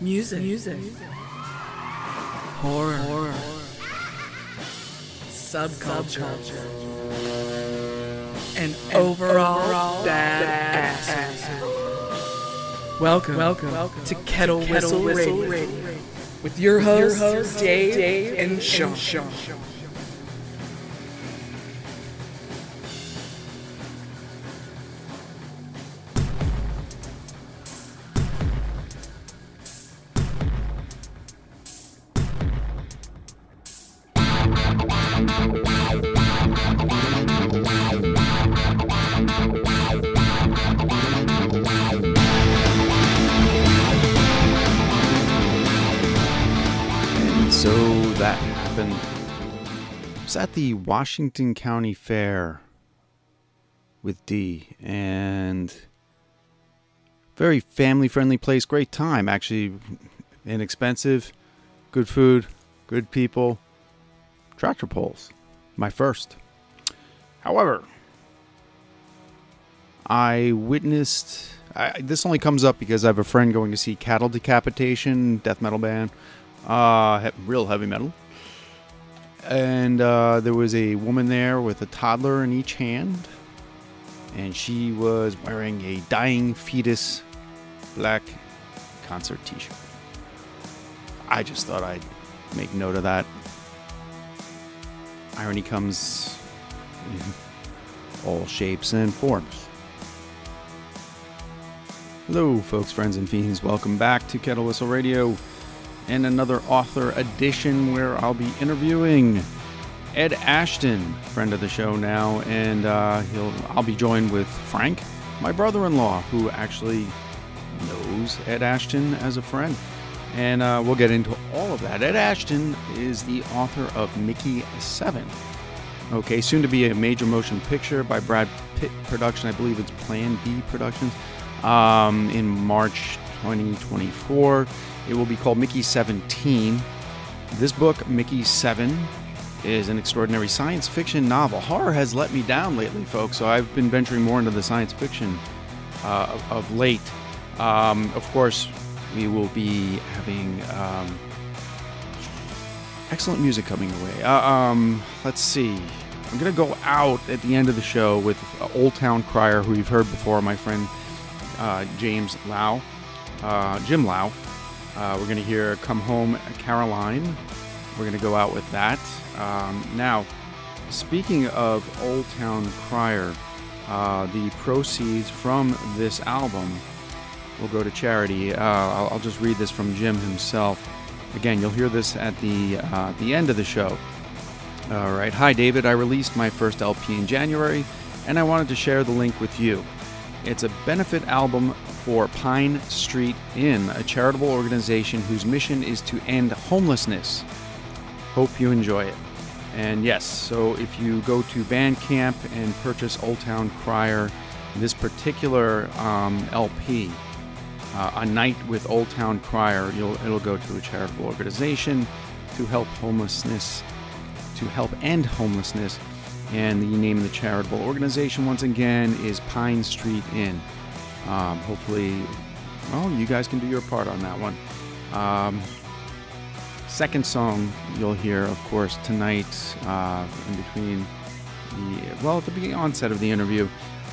Music. Music. Horror. Horror. Subculture. And, overall, overall bad, Welcome, welcome, welcome to Kettle, to Whistle, Whistle Radio. Radio. With your hosts, host, Dave, Dave, and Sean. And Sean. At the Washington County Fair with D and very family friendly place, great time. Actually, inexpensive, good food, good people, tractor pulls. My first. However, I witnessed. I, this only comes up because I have a friend going to see Cattle Decapitation, death metal band, uh, real heavy metal and uh, there was a woman there with a toddler in each hand, and she was wearing a dying fetus black concert T-shirt. I just thought I'd make note of that. Irony comes in all shapes and forms. Hello, folks, friends, and fiends. Welcome back to Kettle Whistle Radio and another author edition where I'll be interviewing Ed Ashton, friend of the show now, and uh, he'll I'll be joined with Frank, my brother-in-law, who actually knows Ed Ashton as a friend, and uh, we'll get into all of that. Ed Ashton is the author of Mickey Seven. Okay, soon to be a major motion picture by Brad Pitt Production. I believe it's Plan B Productions um, in March 2024. It will be called Mickey 17. This book, Mickey 7, is an extraordinary science fiction novel. Horror has let me down lately, folks, so I've been venturing more into the science fiction uh, of, late. Um, of course, we will be having um, excellent music coming away. Uh, um, let's see. I'm going to go out at the end of the show with Old Town Crier, who you've heard before, my friend uh, James Lau, uh, Jim Lau. Uh, we're going to hear Come Home Caroline. We're going to go out with that. Um, now, speaking of Old Town Crier, uh, the proceeds from this album will go to charity. Uh, I'll, I'll, just read this from Jim himself. Again, you'll hear this at the uh, the end of the show. All right. Hi, David. I released my first LP in January, and I wanted to share the link with you. It's a benefit album for Pine Street Inn, a charitable organization whose mission is to end homelessness. Hope you enjoy it. And yes, so if you go to Bandcamp and purchase Old Town Crier, this particular um, LP, uh, A Night with Old Town Crier, it'll go to a charitable organization to help homelessness, to help end homelessness and the name of the charitable organization, once again, is Pine Street Inn. Um, hopefully, well, you guys can do your part on that one. Um, second song you'll hear, of course, tonight uh, in between the, well, at the beginning onset of the interview,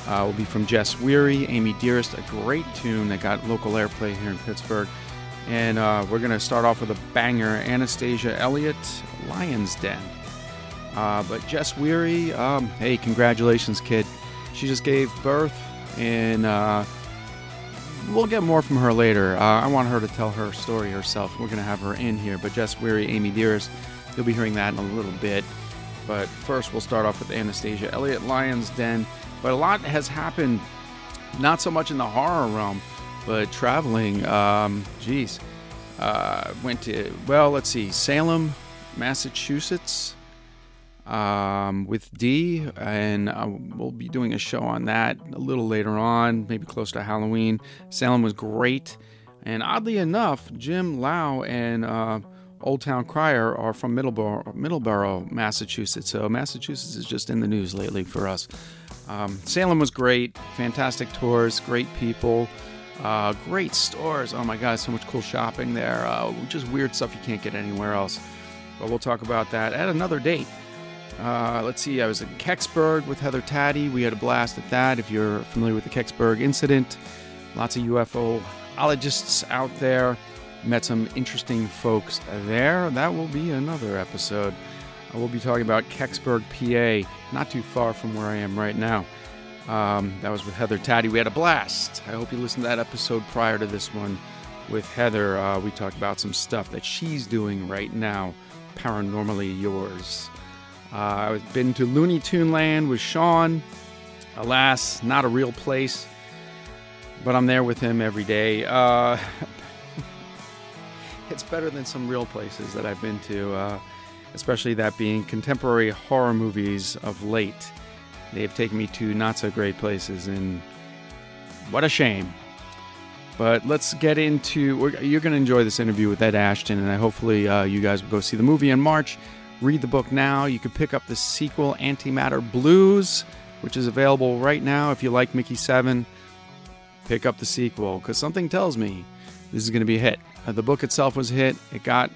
uh, will be from Jess Weary, Amy Dearest, a great tune that got local airplay here in Pittsburgh. And uh, we're going to start off with a banger Anastasia Elliott, Lion's Den. Uh, but Jess Weary, um, hey, congratulations, kid. She just gave birth, and uh, we'll get more from her later. Uh, I want her to tell her story herself. We're going to have her in here. But Jess Weary, Amy Dearest, you'll be hearing that in a little bit. But first, we'll start off with Anastasia Elliott, Lion's Den. But a lot has happened, not so much in the horror realm, but traveling. Um, geez. Uh, went to, well, let's see, Salem, Massachusetts um, with D, and uh, we'll be doing a show on that a little later on, maybe close to Halloween. Salem was great, and oddly enough, Jim Lau and uh, Old Town Crier are from Middleborough, Middleborough, Massachusetts. So Massachusetts is just in the news lately for us. Um, Salem was great, fantastic tours, great people. Uh, great stores. Oh my God, so much cool shopping there. Uh, just weird stuff you can't get anywhere else. But we'll talk about that at another date. Uh, let's see, I was in Kecksburg with Heather Taddy. We had a blast at that. If you're familiar with the Kecksburg incident, lots of UFOologists out there. Met some interesting folks there. That will be another episode. I will be talking about Kecksburg, PA, not too far from where I am right now. Um, that was with Heather Taddy. We had a blast. I hope you listened to that episode prior to this one with Heather. Uh, we talked about some stuff that she's doing right now, paranormally yours. Uh, I've been to Looney Tune Land with Sean. Alas, not a real place, but I'm there with him every day. Uh, it's better than some real places that I've been to, uh, especially that being contemporary horror movies of late. They've taken me to not so great places, and what a shame. But let's get into. You're going to enjoy this interview with Ed Ashton, and I hopefully uh, you guys will go see the movie in March. Read the book now. You can pick up the sequel, Antimatter Blues, which is available right now. If you like Mickey 7, pick up the sequel because something tells me this is going to be a hit. Uh, the book itself was a hit. It got,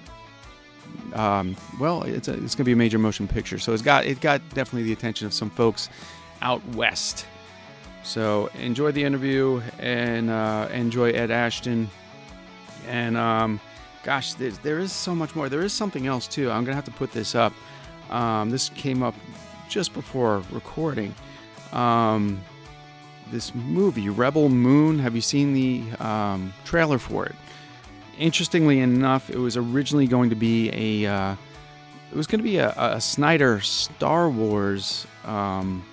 um, well, it's, a, it's going to be a major motion picture. So it's got, it got definitely the attention of some folks out west. So enjoy the interview and uh, enjoy Ed Ashton. And um, gosh, there is so much more. There is something else too. I'm gonna have to put this up. Um, this came up just before recording. Um, this movie, Rebel Moon. Have you seen the um, trailer for it? Interestingly enough, it was originally going to be a. Uh, it was going to be a, a Snyder Star Wars um,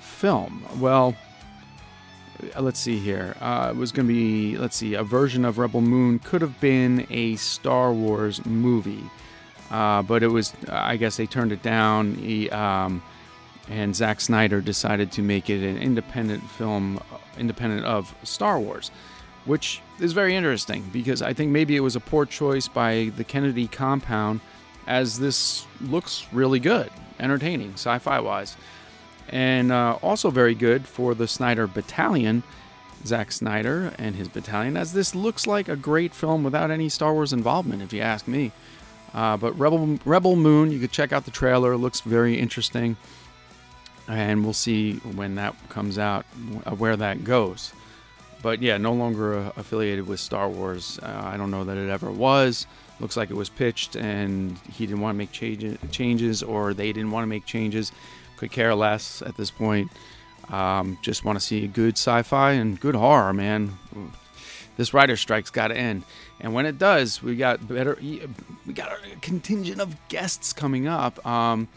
film. Well, let's see here. Uh, it was going to be, let's see, a version of Rebel Moon could have been a Star Wars movie, uh, but it was, I guess they turned it down. He, um, and Zack Snyder decided to make it an independent film, uh, independent of Star Wars, which is very interesting because I think maybe it was a poor choice by the Kennedy compound, as this looks really good, entertaining, sci fi wise and uh, also very good for the Snyder Battalion, Zack Snyder and his battalion, as this looks like a great film without any Star Wars involvement, if you ask me. Uh, but Rebel Rebel Moon, you could check out the trailer; it looks very interesting, and we'll see when that comes out uh, where that goes. But yeah, no longer uh, affiliated with Star Wars. Uh, I don't know that it ever was. Looks like it was pitched, and he didn't want to make change- changes, or they didn't want to make changes could care less at this point. Um, just want to see good sci-fi and good horror, man. This writer strike's got to end, and when it does, we got better. We got a contingent of guests coming up. Um,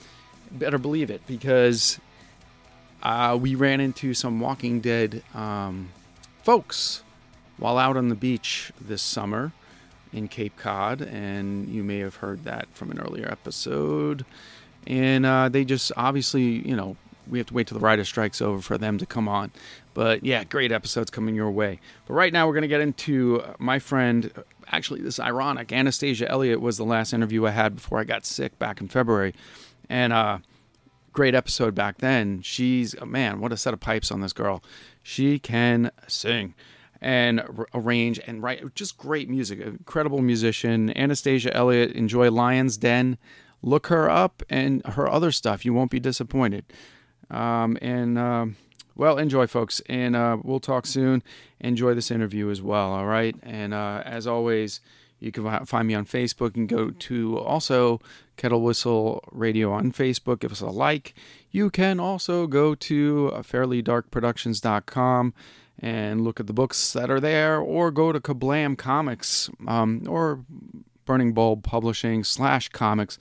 better believe it, because uh, we ran into some Walking Dead um, folks while out on the beach this summer in Cape Cod, and you may have heard that from an earlier episode and uh, they just obviously, you know, we have to wait till the writer strikes over for them to come on. But yeah, great episodes coming your way. But right now, we're going to get into my friend. Actually, this is ironic. Anastasia Elliott was the last interview I had before I got sick back in February, and uh, great episode back then. She's oh, man, what a set of pipes on this girl. She can sing. and arrange and write just great music. Incredible musician. Anastasia Elliott. Enjoy Lion's Den. Look her up and her other stuff. You won't be disappointed. Um, and um, well, enjoy, folks, and uh, we'll talk soon. Enjoy this interview as well. All right, and uh, as always. You can find me on Facebook and go to also Kettle Whistle Radio on Facebook. Give us a like. You can also go to fairlydarkproductions.com and look at the books that are there, or go to Kablam Comics um, or Burning Bulb Publishing slash comics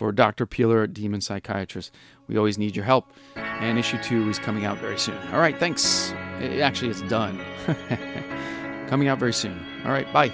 for Dr. Peeler, Demon Psychiatrist. We always need your help. And issue two is coming out very soon. All right, thanks. It, actually, it's done. coming out very soon. All right, bye.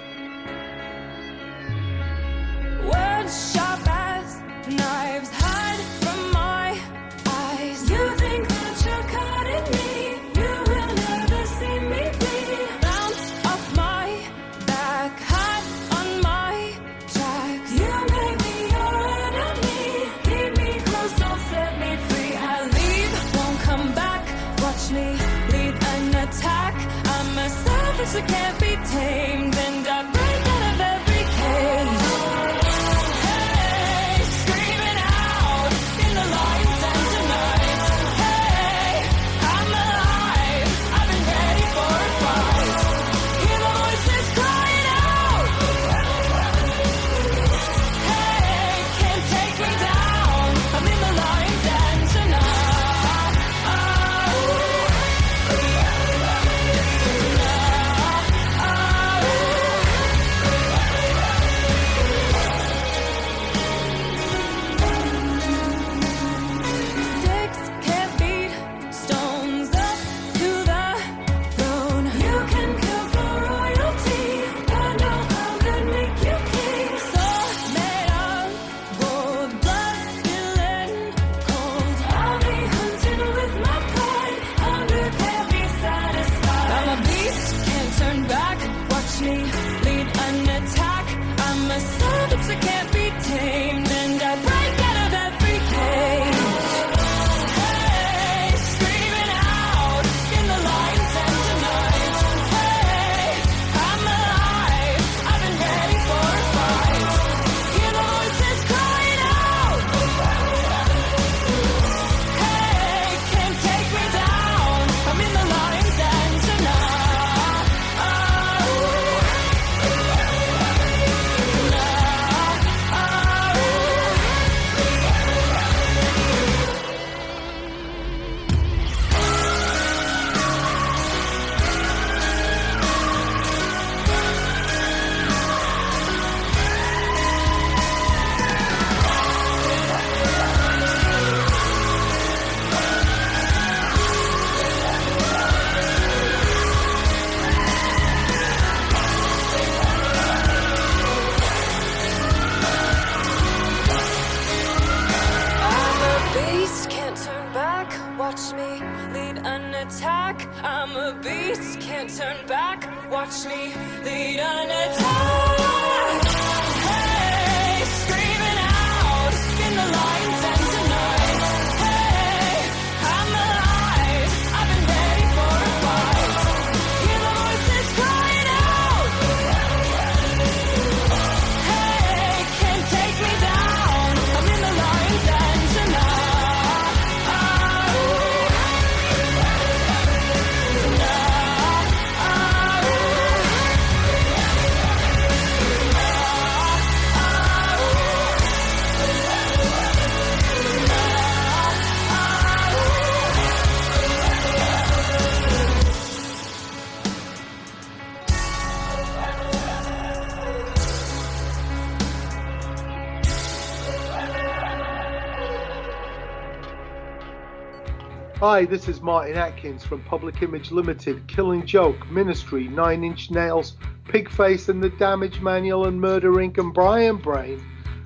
Hi, this is Martin Atkins from Public Image Limited, Killing Joke, Ministry, Nine Inch Nails, Pigface and the Damage Manual and Murder Inc. and Brian Brain,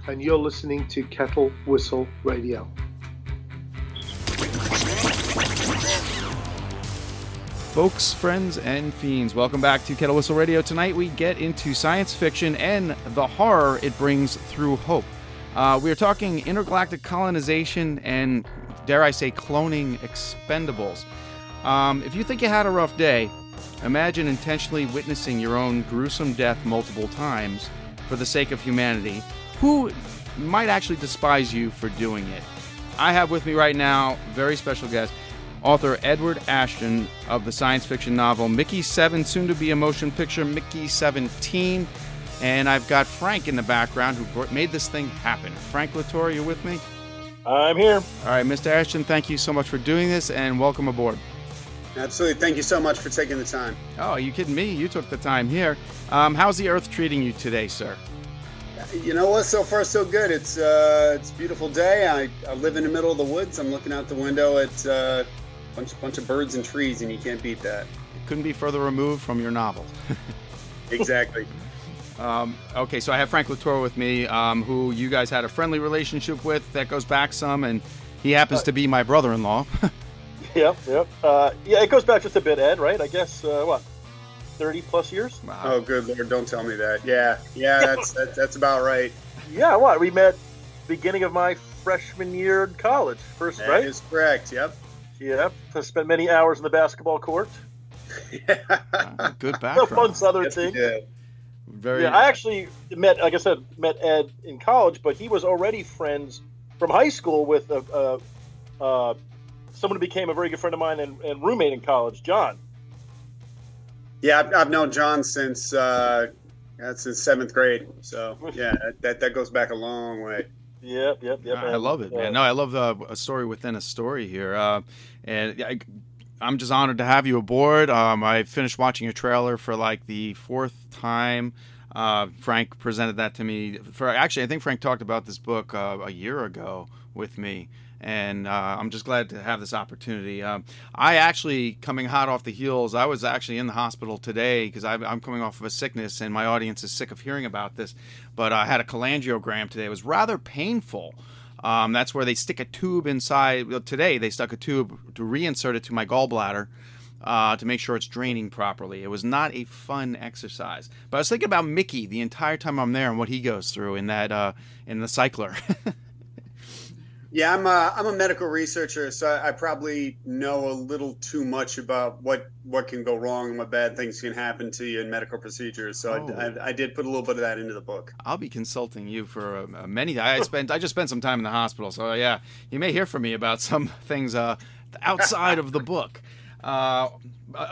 and you're listening to Kettle Whistle Radio. Folks, friends, and fiends, welcome back to Kettle Whistle Radio. Tonight we get into science fiction and the horror it brings through hope. Uh, we are talking intergalactic colonization and, dare I say, cloning expendables. Um, if you think you had a rough day, Imagine intentionally witnessing your own gruesome death multiple times for the sake of humanity, who might actually despise you for doing it. I have with me right now very special guest, author Edward Ashton of the science fiction novel Mickey 7, soon to be a motion picture Mickey 17. And I've got Frank in the background who made this thing happen. Frank Latorre, you with me? I'm here. All right, Mr. Ashton, thank you so much for doing this and welcome aboard. Absolutely. Thank you so much for taking the time. Oh, are you kidding me? You took the time here. Um, how's the Earth treating you today, sir? You know what? So far, so good. It's uh, it's a beautiful day. I, I live in the middle of the woods. I'm looking out the window at a uh, bunch bunch of birds and trees, and you can't beat that. It couldn't be further removed from your novel. exactly. Um, okay, so I have Frank Latorre with me, um, who you guys had a friendly relationship with that goes back some, and he happens to be my brother-in-law. yep, yep. Uh, yeah, it goes back just a bit, Ed. Right? I guess uh, what, thirty plus years? Wow. Oh, good lord! Don't tell me that. Yeah, yeah, that's that, that's about right. Yeah, what we met beginning of my freshman year in college. First, that right? Is correct. Yep. Yep. I spent many hours in the basketball court. yeah. Uh, good background. Amongst other yes, things. Very. Yeah, I actually met, like I said, met Ed in college, but he was already friends from high school with a, a, a someone who became a very good friend of mine and, and roommate in college, John. Yeah, I've, I've known John since uh, since seventh grade. So yeah, that that goes back a long way. Yep, yep, yep. I love it, man. No, I love the, a story within a story here, uh, and I, I'm just honored to have you aboard. Um, I finished watching a trailer for like the fourth time. Uh, Frank presented that to me. For actually, I think Frank talked about this book uh, a year ago with me, and uh, I'm just glad to have this opportunity. Um, I actually, coming hot off the heels, I was actually in the hospital today because I'm coming off of a sickness, and my audience is sick of hearing about this. But I had a cholangiogram today. It was rather painful. Um, that's where they stick a tube inside. Well, today they stuck a tube to reinsert it to my gallbladder uh, to make sure it's draining properly. It was not a fun exercise. But I was thinking about Mickey the entire time I'm there and what he goes through in that uh, in the cycler. yeah, I'm a, I'm a medical researcher, so I, I, probably know a little too much about what what can go wrong and what bad things can happen to you in medical procedures. So oh. I, I, I, did put a little bit of that into the book. I'll be consulting you for uh, many. I spent I just spent some time in the hospital, so yeah, you may hear from me about some things uh, outside of the book. Uh,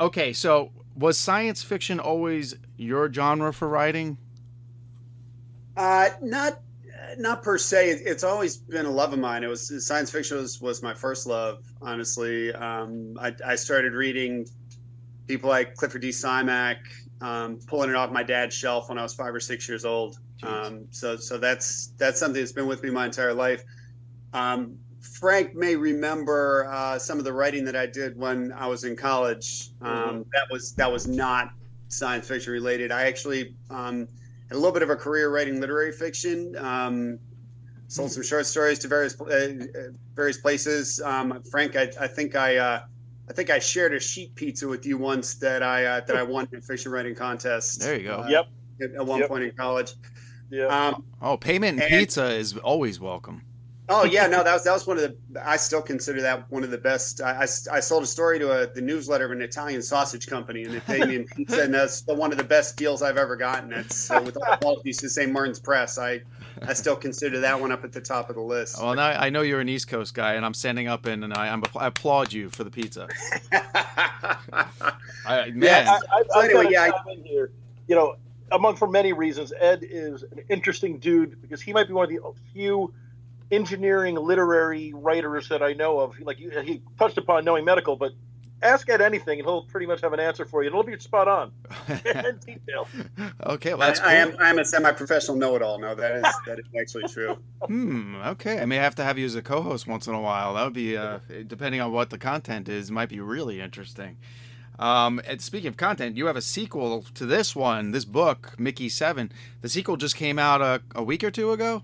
okay, so was science fiction always your genre for writing? Uh, not not per se. It's always been a love of mine. It was science fiction was, was my first love. Honestly, um, I, I, started reading people like Clifford D. Simak, um, pulling it off my dad's shelf when I was five or six years old. Um, so so that's that's something that's been with me my entire life. Um, Frank may remember uh, some of the writing that I did when I was in college. Um, mm-hmm. That was that was not science fiction related. I actually um, a little bit of a career writing literary fiction. Um, sold some short stories to various uh, various places. Um, Frank, I, I, think I uh, I think I shared a sheet pizza with you once that I uh, that I won in a fiction writing contest. There you go. Uh, yep. At, at one yep. point in college. Yeah. Um, oh, payment and, and pizza is always welcome. Oh yeah, no, that was that was one of the. I still consider that one of the best. I, I, I sold a story to a, the newsletter of an Italian sausage company, and they paid me in pizza, and that's the, one of the best deals I've ever gotten. It's uh, with all the qualities to St. Martin's Press. I I still consider that one up at the top of the list. Well, now I know you're an East Coast guy, and I'm standing up and, and I, I'm, I applaud you for the pizza. I, man. Yeah, I, I, so anyway, yeah, I, here. You know, among for many reasons, Ed is an interesting dude because he might be one of the few engineering literary writers that I know of. Like he touched upon knowing medical, but ask Ed anything and he'll pretty much have an answer for you. It'll be spot on in detail. Okay, well that's I, cool. I am I am a semi-professional know-it-all. No, that is that is actually true. Hmm. Okay, I may have to have you as a co-host once in a while. That would be uh, depending on what the content is, might be really interesting. Um, and speaking of content, you have a sequel to this one, this book, Mickey Seven. The sequel just came out a, a week or two ago.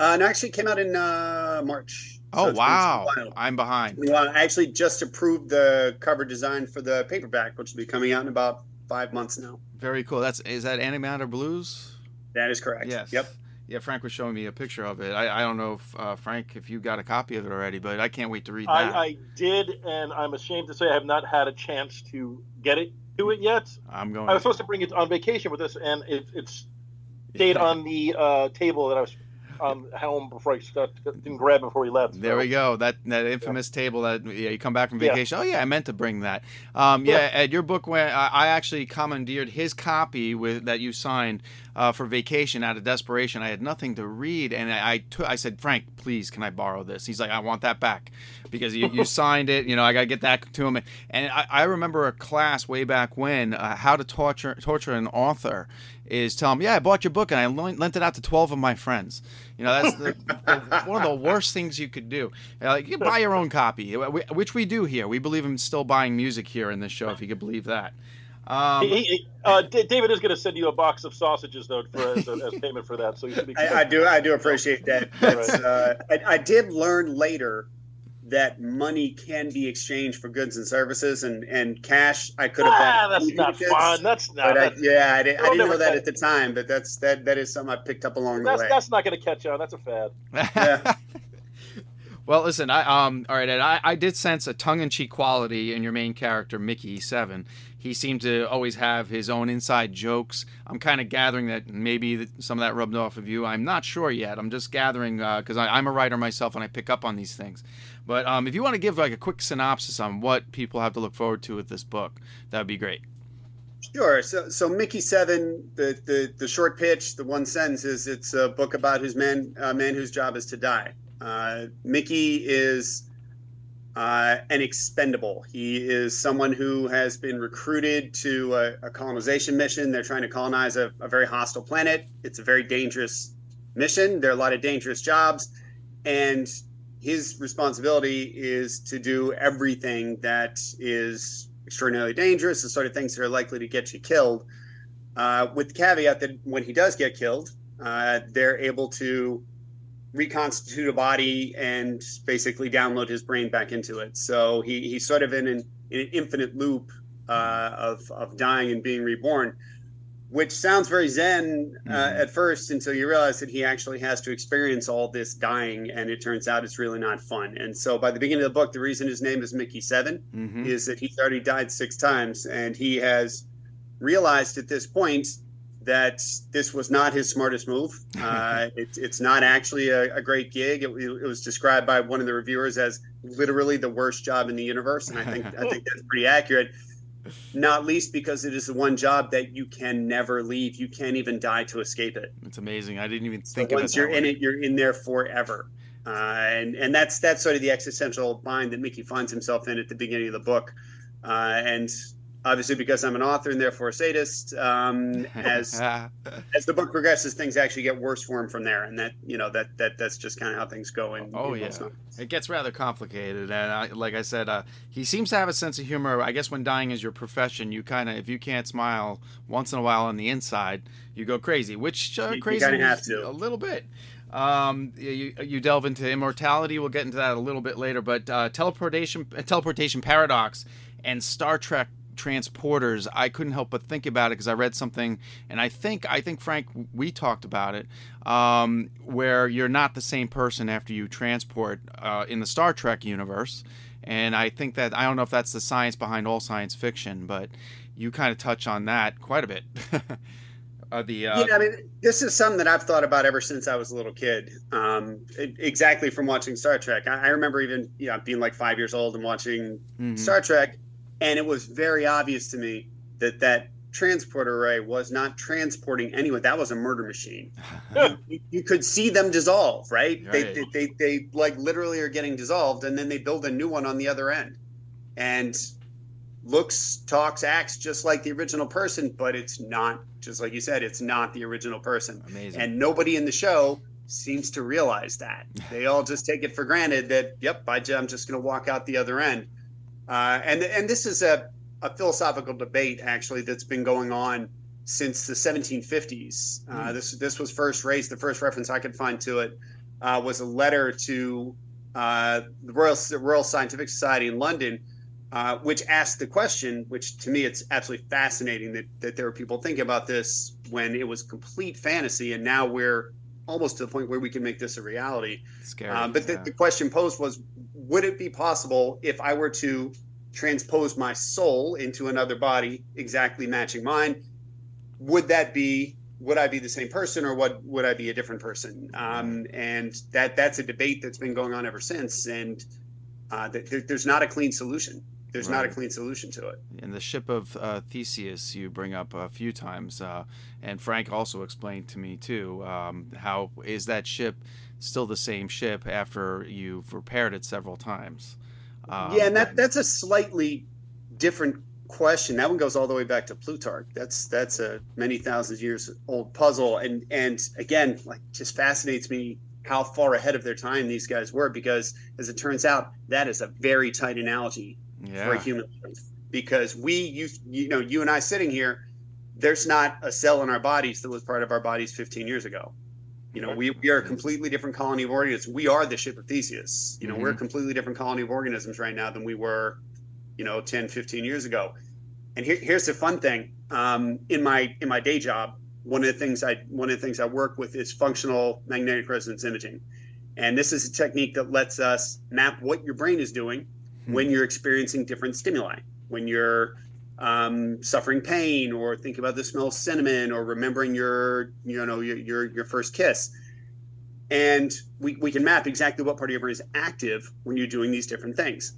Uh, and actually came out in uh, March. So oh wow! I'm behind. Well, I actually just approved the cover design for the paperback, which will be coming out in about five months now. Very cool. That's is that Antimatter Blues? That is correct. Yes. Yep. Yeah, Frank was showing me a picture of it. I, I don't know if uh, Frank, if you got a copy of it already, but I can't wait to read that. I, I did, and I'm ashamed to say I have not had a chance to get it to it yet. I'm going. I was supposed to bring it on vacation with us, and it, it's stayed on the uh, table that I was um, helm before he got, didn't grab before he left. There we go. That that infamous yeah. table that yeah, you come back from vacation. Yeah. Oh yeah, I meant to bring that. Um, yeah, Ed, your book went. I actually commandeered his copy with that you signed uh, for vacation out of desperation. I had nothing to read, and I I, said, Frank, please, can I borrow this? He's like, I want that back because you, you signed it. You know, I got to get that to him. And I, I remember a class way back when, uh, how to torture torture an author, is tell him, yeah, I bought your book and I lent it out to 12 of my friends. You know, that's the, the, one of the worst things you could do. Like, you buy your own copy, which we do here. We believe in still buying music here in this show, if you could believe that. Um, he, he, uh, David is going to send you a box of sausages, though, for, as, as payment for that. So you should be. I, I, do, I do appreciate that. uh, I, I did learn later that money can be exchanged for goods and services and, and cash. I could have. Ah, that's not goods, fun. That's not. I, yeah, I, did, I didn't know that at the time, but that's that that is something I picked up along that's, the way. That's not going to catch on. That's a fad. yeah. Well, listen, I um, all right, Ed, I, I did sense a tongue-in-cheek quality in your main character, Mickey Seven. He seemed to always have his own inside jokes. I'm kind of gathering that maybe some of that rubbed off of you. I'm not sure yet. I'm just gathering because uh, I'm a writer myself and I pick up on these things. But um, if you want to give like a quick synopsis on what people have to look forward to with this book, that would be great. Sure. So, so Mickey Seven, the, the the short pitch, the one sentence is it's a book about whose man a man whose job is to die. Uh, Mickey is uh, an expendable. He is someone who has been recruited to a, a colonization mission. They're trying to colonize a, a, very hostile planet. It's a very dangerous mission. There are a lot of dangerous jobs, and his responsibility is to do everything that is extraordinarily dangerous, the sort of things that are likely to get you killed. Uh, with the caveat that when he does get killed, uh, they're able to reconstitute a body and basically download his brain back into it. So he, he's sort of in an, in an infinite loop uh, of, of dying and being reborn, which sounds very zen uh, mm-hmm. at first until you realize that he actually has to experience all this dying, and it turns out it's really not fun. And so by the beginning of the book, the reason his name is Mickey 7 mm-hmm. is that he's already died six times, and he has realized at this point that this was not his smartest move. Uh, it, it's not actually a, a great gig. It, it, was described by one of the reviewers as literally the worst job in the universe, and I think I think that's pretty accurate. Not least because it is the one job that you can never leave. You can't even die to escape it. It's amazing. I didn't even think so once you're in it, you're in there forever. Uh, and and that's that's sort of the existential bind that Mickey finds himself in at the beginning of the book. Uh, and obviously because I'm an author and therefore a sadist. Um, as as the book progresses, things actually get worse for him from there, and that you know that that that's just kind of how things go. In, oh yeah, it gets rather complicated, and I, like I said, uh, he seems to have a sense of humor. I guess when dying is your profession, you kind of if you can't smile once in a while on the inside, you go crazy, which uh, you, crazy you have to. a little bit. Um, you, you delve into immortality. We'll get into that a little bit later, but uh, teleportation teleportation paradox and Star Trek transporters, I couldn't help but think about it because I read something, and I think I think Frank, we talked about it, um, where you're not the same person after you transport uh, in the Star Trek universe, and I think that I don't know if that's the science behind all science fiction, but you kind of touch on that quite a bit. uh, the uh, yeah, I mean, this is something that I've thought about ever since I was a little kid. Um, it, exactly from watching Star Trek. I, I, remember even you know being like five years old and watching mm-hmm. Star Trek and it was very obvious to me that that transporter array was not transporting anyone. That was a murder machine. you, you, could see them dissolve, right? right. They, they, they, they, like literally are getting dissolved, and then they build a new one on the other end. And looks, talks, acts just like the original person, but it's not, just like you said, it's not the original person. Amazing. And nobody in the show seems to realize that. They all just take it for granted that, yep, I'm just going to walk out the other end. Uh, and and this is a a philosophical debate actually that's been going on since the 1750s. Uh, hmm. this this was first raised. The first reference I could find to it uh, was a letter to uh, the Royal Royal Scientific Society in London, uh, which asked the question, which to me it's absolutely fascinating that that there are people thinking about this when it was complete fantasy, and now we're almost to the point where we can make this a reality. Scary. Uh, but the, the question posed was, would it be possible if I were to transpose my soul into another body exactly matching mine? Would that be would I be the same person or what would I be a different person? Um, and that that's a debate that's been going on ever since. And uh, th- there's not a clean solution. There's right. not a clean solution to it. In the ship of uh, Theseus, you bring up a few times, uh, and Frank also explained to me too um, how is that ship still the same ship after you've repaired it several times? Um, yeah, and that that's a slightly different question. That one goes all the way back to Plutarch. That's that's a many thousands years old puzzle, and and again, like just fascinates me how far ahead of their time these guys were. Because as it turns out, that is a very tight analogy yeah. for a human life. Because we, you, you know, you and I sitting here, there's not a cell in our bodies that was part of our bodies 15 years ago. You know, we, we are a completely different colony of organisms. We are the ship of Theseus. You know, mm-hmm. we're a completely different colony of organisms right now than we were you know 10 15 years ago and here, here's the fun thing um, in my in my day job one of the things i one of the things i work with is functional magnetic resonance imaging and this is a technique that lets us map what your brain is doing hmm. when you're experiencing different stimuli when you're um, suffering pain or think about the smell of cinnamon or remembering your you know your your, your first kiss and we, we can map exactly what part of your brain is active when you're doing these different things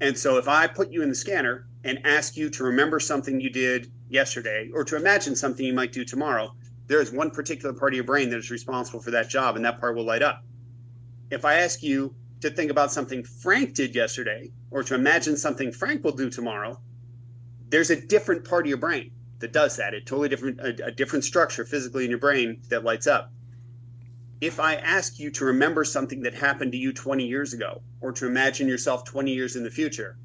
and so if I put you in the scanner and ask you to remember something you did yesterday or to imagine something you might do tomorrow, there is one particular part of your brain that is responsible for that job and that part will light up. If I ask you to think about something Frank did yesterday or to imagine something Frank will do tomorrow, there's a different part of your brain that does that. A totally different, a, a different structure physically in your brain that lights up if I ask you to remember something that happened to you 20 years ago or to imagine yourself 20 years in the future,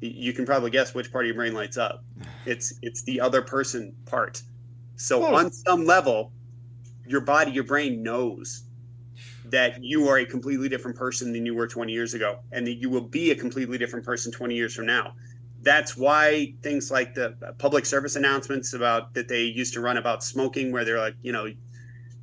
you can probably guess which part of your brain lights up. It's it's the other person part. So oh. on some level, your body, your brain knows that you are a completely different person than you were 20 years ago and that you will be a completely different person 20 years from now. That's why things like the public service announcements about that they used to run about smoking where they're like, you know,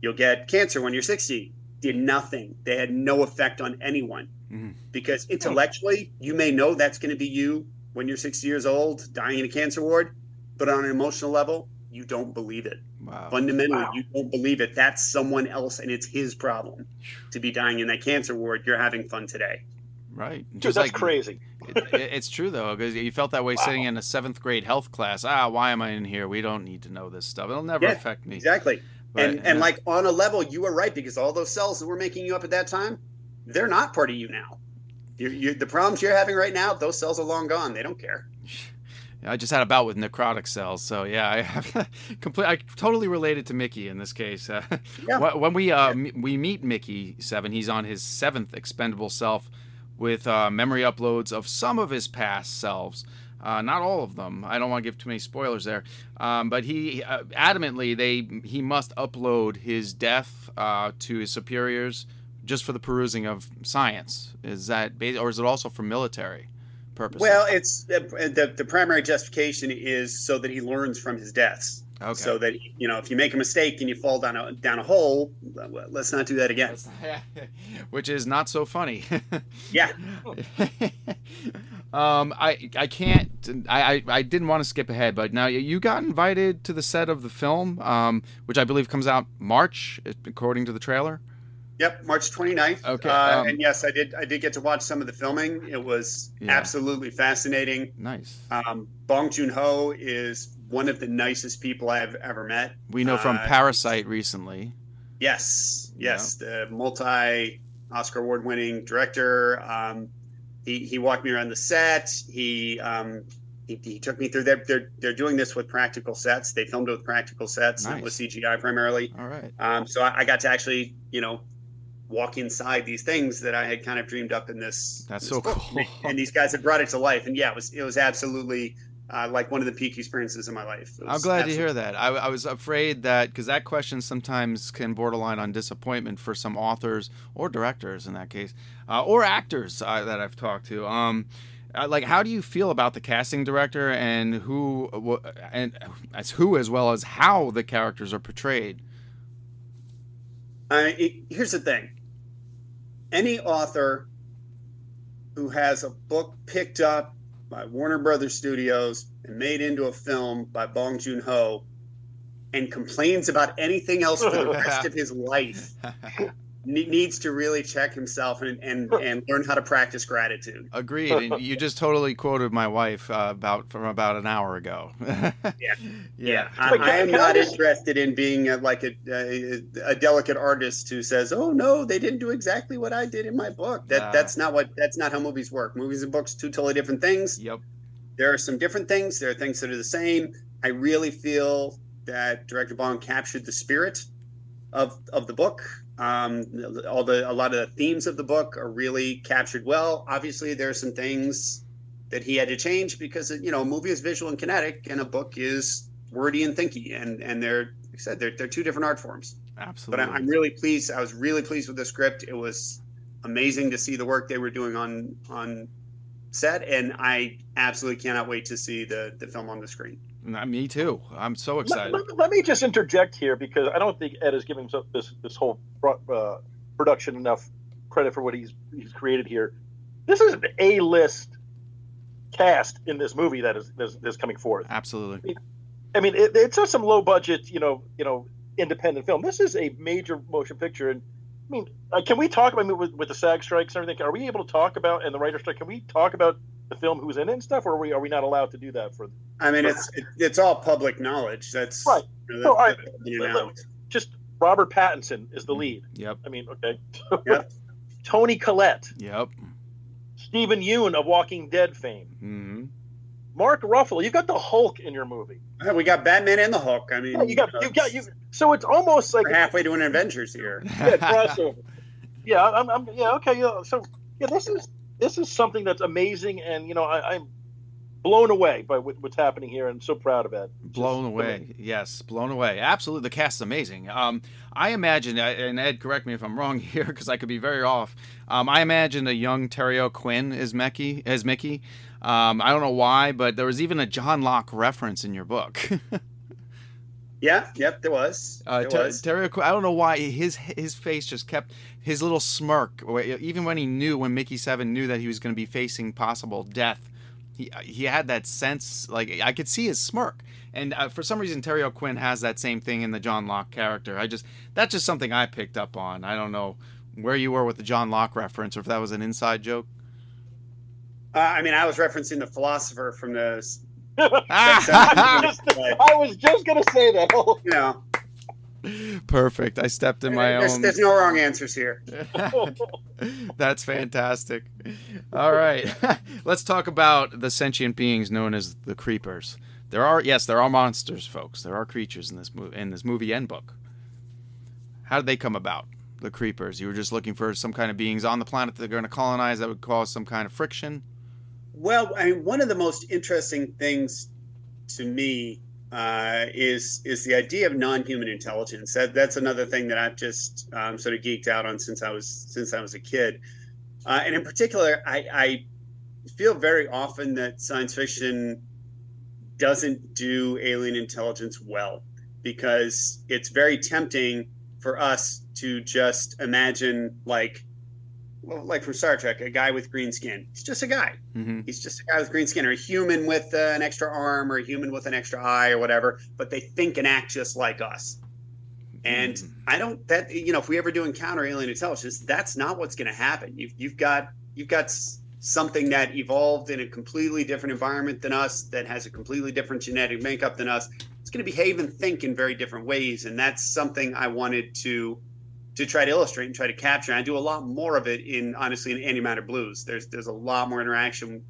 you'll get cancer when you're 60 did nothing. They had no effect on anyone. Mm-hmm. because intellectually you may know that's going to be you when you're 60 years old dying in a cancer ward but on an emotional level you don't believe it. Wow. fundamentally wow. you don't believe it. That's someone else and it's his problem to be dying in that cancer ward. You're having fun today right Dude, just that's like, crazy it, it's true though because you felt that way wow. sitting in a seventh grade health class ah why am i in here we don't need to know this stuff it'll never yeah, affect me exactly and yeah. and like on a level, you were right because all those cells that were making you up at that time, they're not part of you now. You, you, the problems you're having right now, those cells are long gone. They don't care. I just had a bout with necrotic cells, so yeah, I have complete. I totally related to Mickey in this case. Uh, yeah. When we uh, yeah. we meet Mickey Seven, he's on his seventh expendable self, with uh, memory uploads of some of his past selves. Uh, not all of them. I don't want to give too many spoilers there. Um, but he uh, adamantly they he must upload his death uh, to his superiors just for the perusing of science. Is that or is it also for military purposes? Well, it's the, the primary justification is so that he learns from his deaths. Okay. So that you know, if you make a mistake and you fall down a down a hole, let's not do that again. Which is not so funny. yeah. um, I I can't. I, I, I didn't want to skip ahead, but now you got invited to the set of the film, um, which I believe comes out March, according to the trailer. Yep, March 29th. Okay. Uh, um, and yes, I did. I did get to watch some of the filming. It was yeah. absolutely fascinating. Nice. Um, Bong Joon Ho is one of the nicest people I've ever met. We know from uh, Parasite recently. Yes, yes, the multi Oscar award winning director. Um, he he walked me around the set. He um, he, he, took me through. They're, they're they're doing this with practical sets. They filmed it with practical sets, nice. not with CGI primarily. All right. Um, so I, I, got to actually, you know, walk inside these things that I had kind of dreamed up in this. That's this so book. cool. And these guys had brought it to life. And yeah, it was it was absolutely uh, like one of the peak experiences in my life. I'm glad to hear that. I, I was afraid that because that question sometimes can borderline on disappointment for some authors or directors in that case, uh, or actors uh, that I've talked to. Um, uh, like, how do you feel about the casting director and who and as who as well as how the characters are portrayed? It, here's the thing: any author who has a book picked up by Warner Brothers Studios and made into a film by Bong Joon Ho and complains about anything else for the rest of his life needs to really check himself and, and, and learn how to practice gratitude. Agreed. And you just totally quoted my wife uh, about from about an hour ago. yeah. Yeah. yeah. I, I, am not just... interested in being a, like a, a, a, delicate artist who says, "Oh no, they didn't do exactly what I did in my book." That uh, that's not what that's not how movies work. Movies and books two totally different things. Yep. There are some different things. There are things that are the same. I really feel that director Bong captured the spirit of of the book. Um, all the a lot of the themes of the book are really captured well. Obviously, there are some things that he had to change because you know a movie is visual and kinetic, and a book is wordy and thinky, and and they're like I said they're they're two different art forms. Absolutely. But I'm really pleased. I was really pleased with the script. It was amazing to see the work they were doing on on set, and I absolutely cannot wait to see the the film on the screen. Me too. I'm so excited. Let, let, let, me just interject here because I don't think Ed is giving this this whole uh, production enough credit for what he's he's created here. This is an A list cast in this movie that is that's, coming forth. Absolutely. I mean, it, it's just some low budget, you know, you know, independent film. This is a major motion picture, and I mean, uh, can we talk? I mean, with, with the SAG strikes and everything, are we able to talk about and the writer strike? Can we talk about the film who's in it and stuff, or are we are we not allowed to do that for? I mean, it's it's all public knowledge. That's right. You know, that, so, you know, just Robert Pattinson is the lead. Yep. I mean, okay. Yep. Toni Collette. Yep. Steven Yeun of Walking Dead fame. Mm-hmm. Mark Ruffalo. You got the Hulk in your movie. Yeah, we got Batman and the Hulk. I mean, yeah, you got you got you. So it's almost like halfway to an Avengers here. Yeah, crossover. yeah, I'm, I'm. Yeah, okay. Yeah, so yeah, this is this is something that's amazing, and you know, I, I, am blown away by what's happening here, and so proud of it. Blown Just away, amazing. yes, blown away. Absolutely, the cast is amazing. Um, I imagine, uh, and Ed, correct me if I'm wrong here, because I could be very off. Um, I imagine a young Terry O'Quinn as Mickey. As Mickey, um, I don't know why, but there was even a John Locke reference in your book. Yeah, yep, there was. Uh, there was. Terry, I don't know why his his face just kept his little smirk. Even when he knew, when Mickey Seven knew that he was going to be facing possible death, he he had that sense. Like I could see his smirk, and uh, for some reason, Terry O'Quinn has that same thing in the John Locke character. I just that's just something I picked up on. I don't know where you were with the John Locke reference, or if that was an inside joke. Uh, I mean, I was referencing the philosopher from the I, was just, gonna say that. you know. Perfect. I stepped in my there's, own. There's no wrong answers here. That's fantastic. All right, let's talk about the sentient beings known as the creepers. There are yes, there are monsters, folks. There are creatures in this movie, in this movie and book. How did they come about? The creepers. You were just looking for some kind of beings on the planet that are going to colonize that would cause some kind of friction. Well, I mean, one of the most interesting things to me uh, is is the idea of non-human intelligence. That that's another thing that I've just um, sort of geeked out on since I was since I was a kid, uh, and in particular, I, I feel very often that science fiction doesn't do alien intelligence well because it's very tempting for us to just imagine like like from Star Trek, a guy with green skin. He's just a guy. Mm-hmm. He's just a guy with green skin, or a human with uh, an extra arm, or a human with an extra eye, or whatever. But they think and act just like us. And mm-hmm. I don't that you know if we ever do encounter alien intelligence, that's not what's going to happen. You've you've got you've got something that evolved in a completely different environment than us, that has a completely different genetic makeup than us. It's going to behave and think in very different ways, and that's something I wanted to to try to illustrate and try to capture. And I do a lot more of it in honestly in Antimatter Blues. There's there's a lot more interaction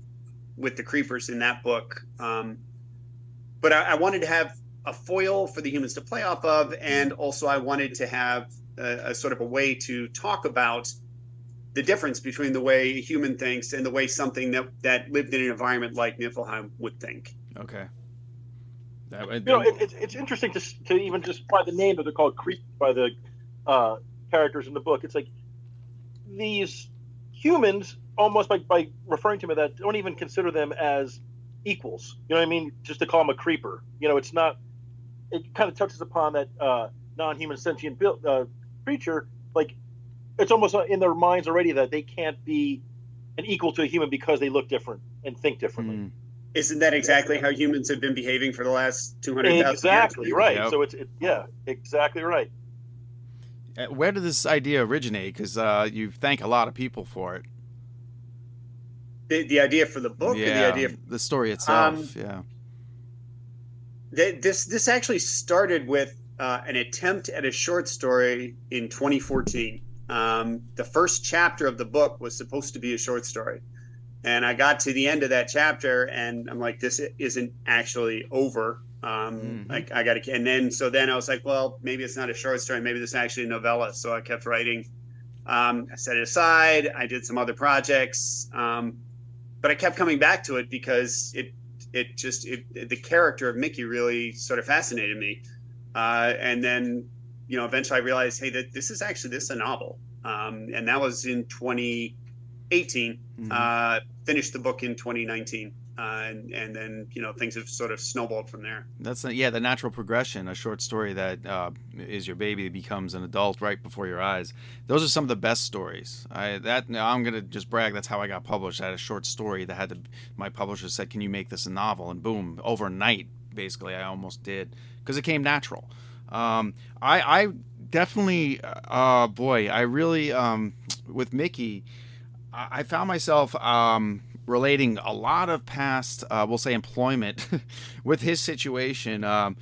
with the creepers in that book. Um, but I, I, wanted to have a foil for the humans to play off of, and also I wanted to have a, a sort of a way to talk about the difference between the way a human thinks and the way something that that lived in an environment like Niflheim would think. Okay. That, you know, it, it's, it's interesting to, to even just by the name that they're called creep by the uh, characters in the book. It's like these humans, almost by, by referring to them that, don't even consider them as equals. You know what I mean? Just to call them a creeper. You know, it's not. It kind of touches upon that uh, non-human sentient built, uh, creature. Like it's almost in their minds already that they can't be an equal to a human because they look different and think differently. Mm. Isn't that exactly how humans have been behaving for the last 200,000 Exactly, right. Yep. So it's, it, yeah, exactly right. Uh, where did this idea originate? Because uh, you thank a lot of people for it. The, the idea for the book, yeah, the idea, for, the story itself, um, yeah. this this actually started with uh, an attempt at a short story in 2014. Um, the first chapter of the book was supposed to be a short story. And I got to the end of that chapter and I'm like, this isn't actually over. Um, mm-hmm. I, I got to, and then, so then I was like, well, maybe it's not a short story. Maybe this is actually a novella. So I kept writing. Um, I set it aside. I did some other projects. Um, but I kept coming back to it because it, it just, it, the character of Mickey really sort of fascinated me. Uh, and then you know, eventually I realized, hey, that this is actually this is a novel, um, and that was in 2018. Mm-hmm. Uh, finished the book in 2019. Uh, and, and, then you know things have sort of snowballed from there. That's a, yeah, the natural progression. A short story that uh, is your baby becomes an adult right before your eyes. Those are some of the best stories. I that I'm gonna just brag. That's how I got published. I had a short story that had to. My publisher said, "Can you make this a novel?" And boom, overnight, basically, I almost did because it came natural. Um, I, I definitely, uh, boy, I really, um, with Mickey, I, found myself um, relating a lot of past, uh, we'll say, employment with his situation. Um,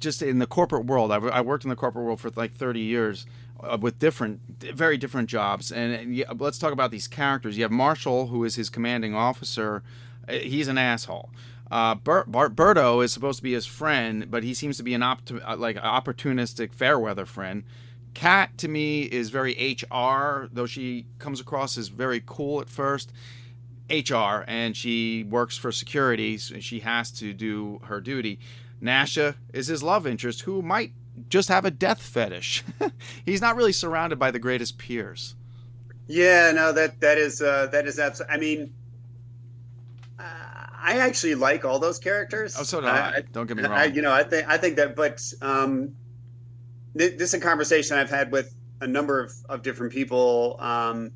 just in the corporate world, I, I worked in the corporate world for like 30 years. Uh, with different, very different jobs, and, and let's talk about these characters. You have Marshall, who is his commanding officer. Uh, he's an asshole. Uh, Ber- Berto is supposed to be his friend, but he seems to be an opt- uh, like opportunistic fair weather friend. Kat to me is very HR, though she comes across as very cool at first. HR, and she works for security, and she has to do her duty. Nasha is his love interest, who might just have a death fetish. He's not really surrounded by the greatest peers. Yeah, no, that that is uh, that is absolutely. I mean, I actually like all those characters. Oh, so do I. I Don't get me wrong. I, you know, I think I think that, but um, this is a conversation I've had with a number of, of different people. Um,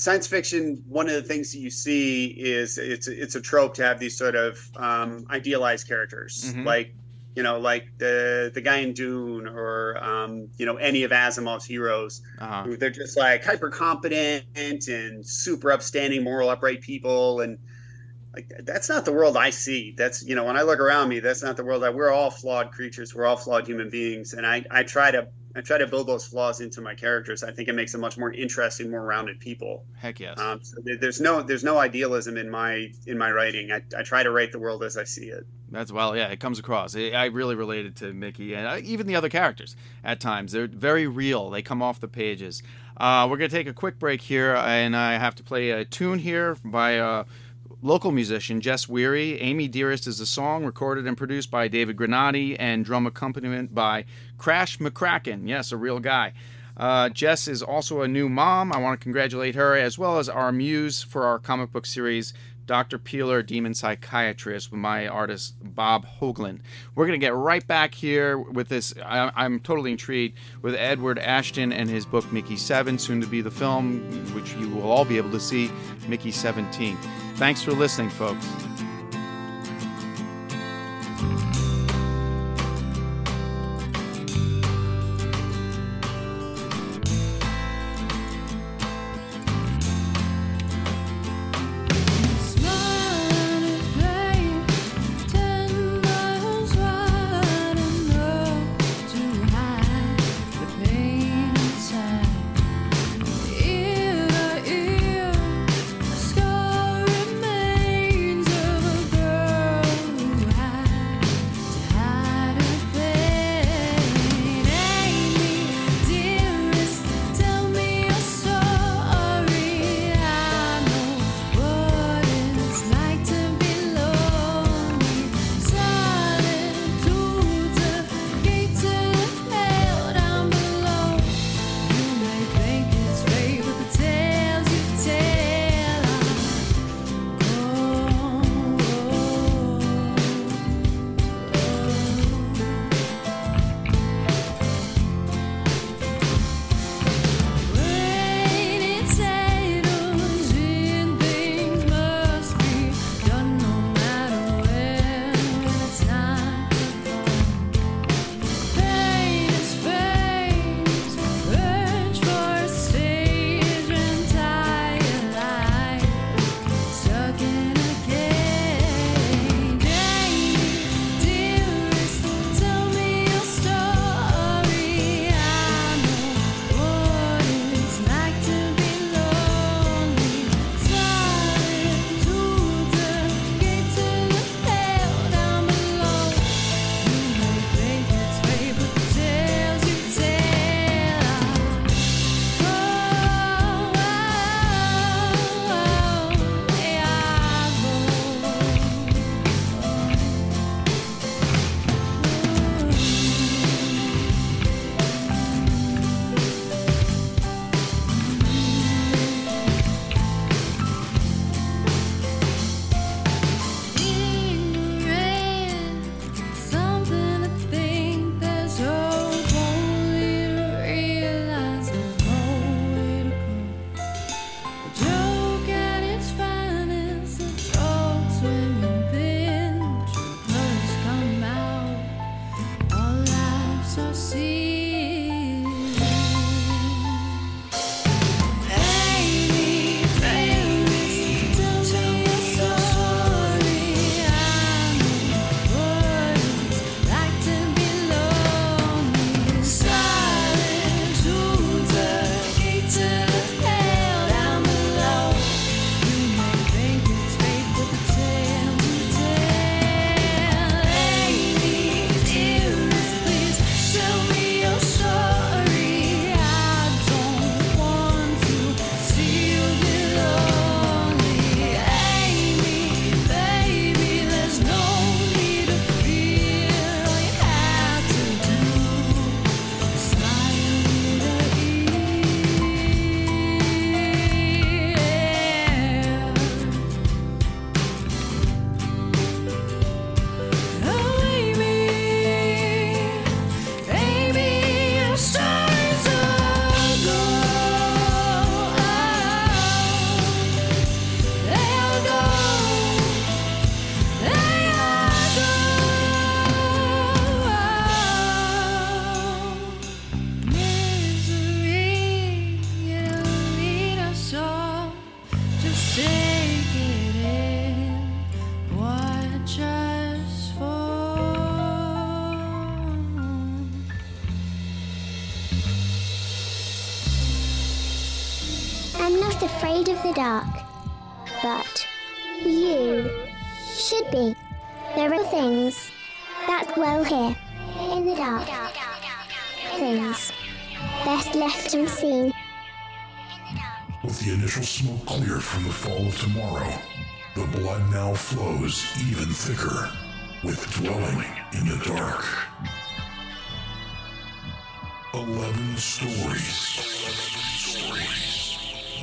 science fiction, one of the things that you see is it's it's a trope to have these sort of um, idealized characters, mm-hmm. like you know, like the the guy in Dune or um, you know any of Asimov's heroes. Uh-huh. They're just like hyper competent and super upstanding, moral, upright people, and like that's not the world I see. That's you know when I look around me, that's not the world that we're all flawed creatures. We're all flawed human beings, and I I try to I try to build those flaws into my characters. I think it makes them much more interesting, more rounded people. Heck yes. Um, so there's no there's no idealism in my in my writing. I, I try to write the world as I see it. That's well, yeah, it comes across. I really related to Mickey and uh, even the other characters at times. They're very real. They come off the pages. Uh, we're gonna take a quick break here, and I have to play a tune here by. Uh, local musician Jess Weary. Amy Dearest is the song, recorded and produced by David Granati, and drum accompaniment by Crash McCracken. Yes, a real guy. Uh, Jess is also a new mom. I want to congratulate her, as well as our muse for our comic book series, Dr. Peeler, Demon Psychiatrist, with my artist Bob Hoagland. We're going to get right back here with this. I, am totally intrigued with Edward Ashton and his book Mickey 7, soon to be the film, which you will all be able to see, Mickey 17. Thanks for listening, folks. The dark. But you should be. There are things that dwell here in the dark. Things best left unseen. With the initial smoke cleared from the fall of tomorrow, the blood now flows even thicker with dwelling in the dark. Eleven stories.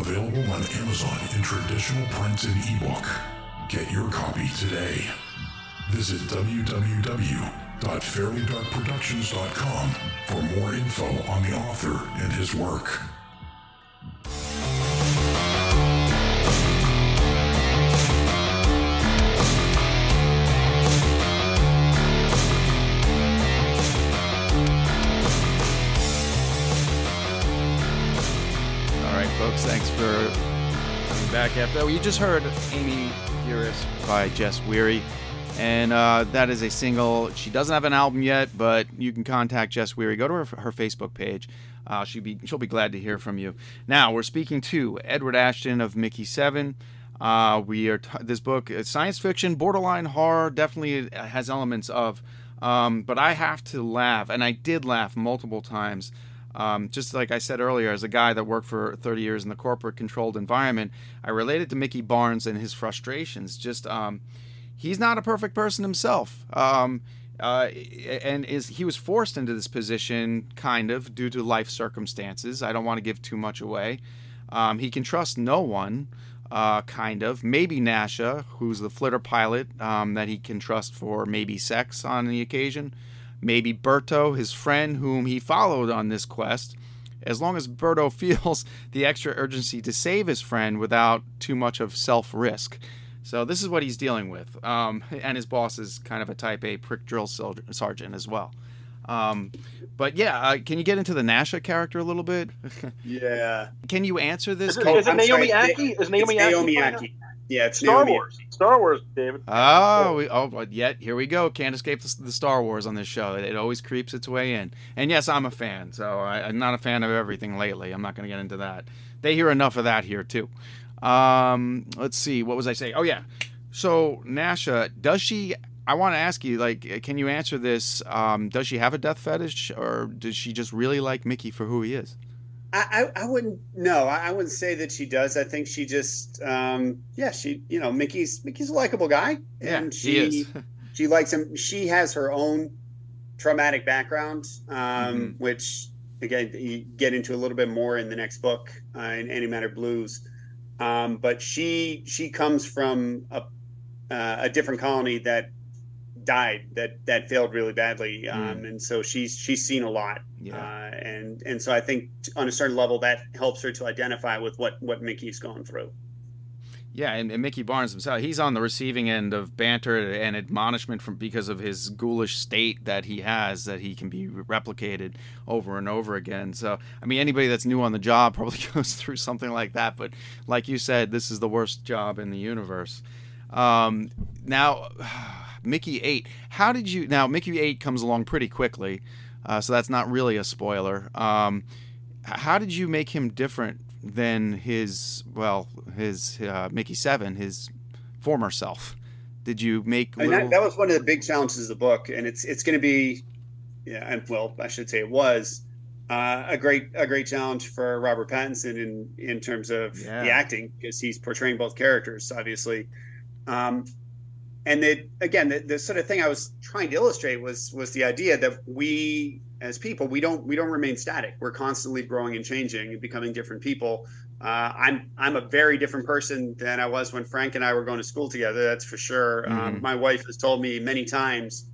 Available on Amazon in traditional print and ebook. Get your copy today. Visit www.fairlydarkproductions.com for more info on the author and his work. For coming back after. Oh, you just heard Amy Dearest by Jess Weary, and uh, that is a single. She doesn't have an album yet, but you can contact Jess Weary. Go to her, her Facebook page. Uh, she'll be she'll be glad to hear from you. Now we're speaking to Edward Ashton of Mickey Seven. Uh, we are t- this book is science fiction, borderline horror. Definitely has elements of, um, but I have to laugh, and I did laugh multiple times. Um, just like I said earlier, as a guy that worked for 30 years in the corporate controlled environment, I related to Mickey Barnes and his frustrations. Just um, he's not a perfect person himself. Um, uh, and is he was forced into this position kind of due to life circumstances. I don't want to give too much away. Um, he can trust no one, uh, kind of. Maybe Nasha, who's the flitter pilot um, that he can trust for maybe sex on the occasion. Maybe Berto, his friend, whom he followed on this quest. As long as Berto feels the extra urgency to save his friend without too much of self risk. So this is what he's dealing with. Um, and his boss is kind of a type A prick drill sergeant as well. Um, but yeah, uh, can you get into the Nasha character a little bit? yeah. Can you answer this? Is it, is it Naomi Ackie? Is Naomi it's Ackie? Naomi Ackie. Yeah, it's Star Naomi. Wars. Star Wars, David. Oh, we, oh, but yet here we go. Can't escape the, the Star Wars on this show. It, it always creeps its way in. And yes, I'm a fan. So I, I'm not a fan of everything lately. I'm not going to get into that. They hear enough of that here too. Um, let's see. What was I saying? Oh yeah. So Nasha, does she? I want to ask you, like, can you answer this? Um, does she have a death fetish, or does she just really like Mickey for who he is? I, I, I wouldn't no I, I wouldn't say that she does I think she just um, yeah she you know Mickey's Mickey's a likable guy Yeah, and he she is. she likes him she has her own traumatic background um, Mhm. which again you get into a little bit more in the next book uh, in Antimatter Blues um, but she she comes from a uh, a different colony that died that that failed really badly um, and so she's she's seen a lot Yeah. uh, and and so I think on a certain level that helps her to identify with what what Mickey's going through. Yeah, and, and Mickey Barnes himself, he's on the receiving end of banter and admonishment from because of his ghoulish state that he has that he can be replicated over and over again. So, I mean, anybody that's new on the job probably goes through something like that. But like you said, this is the worst job in the universe. Um, now, Mickey Eight, how did you? Now, Mickey Eight comes along pretty quickly, uh, so that's not really a spoiler. Um, how did you make him different than his well his uh, Mickey Seven, his former self? Did you make little? that, that was one of the big challenges of the book, and it's it's going to be, yeah, and well, I should say it was uh, a great a great challenge for Robert Pattinson in in terms of Yeah. the acting because he's portraying both characters, obviously. Um, and it, again, the, the sort of thing I was trying to illustrate was was the idea that we as people we don't we don't remain static. We're constantly growing and changing and becoming different people. Uh, I'm I'm a very different person than I was when Frank and I were going to school together. That's for sure. Um, Mhm. my wife has told me many times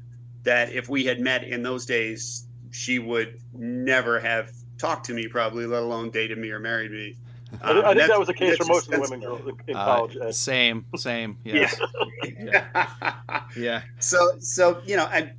that if we had met in those days, she would never have talked to me, probably, let alone dated me or married me. I, I think that was the case for most of the women girls in uh, college. Uh, same, same. Yes. Yeah. yeah. yeah. So, so you know, and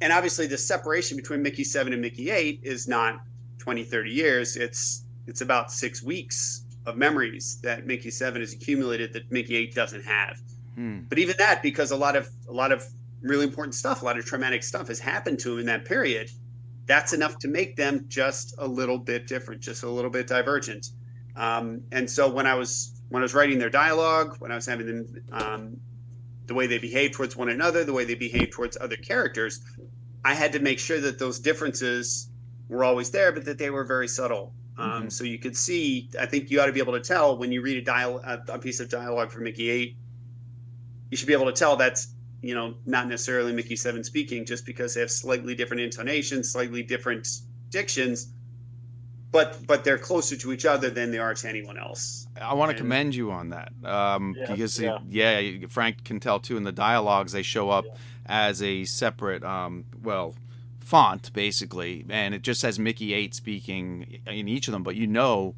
and obviously the separation between Mickey Seven and Mickey Eight is not 20, 30 years. It's it's about six weeks of memories that Mickey Seven has accumulated that Mickey Eight doesn't have. Hmm. But even that, because a lot of a lot of really important stuff, a lot of traumatic stuff has happened to him in that period. That's enough to make them just a little bit different, just a little bit divergent. Um, and so when I was when I was writing their dialogue, when I was having them, um, the way they behave towards one another, the way they behave towards other characters, I had to make sure that those differences were always there, but that they were very subtle. Um, mm-hmm. So you could see. I think you ought to be able to tell when you read a dial a, piece of dialogue from Mickey Eight. You should be able to tell that's you know not necessarily Mickey Seven speaking, just because they have slightly different intonations, slightly different dictions but but they're closer to each other than they are to anyone else. I want to commend you on that um, yeah, because yeah. yeah. Frank can tell too in the dialogues they show up yeah. as a separate um, well font basically, and it just says Mickey Eight speaking in each of them, but you know.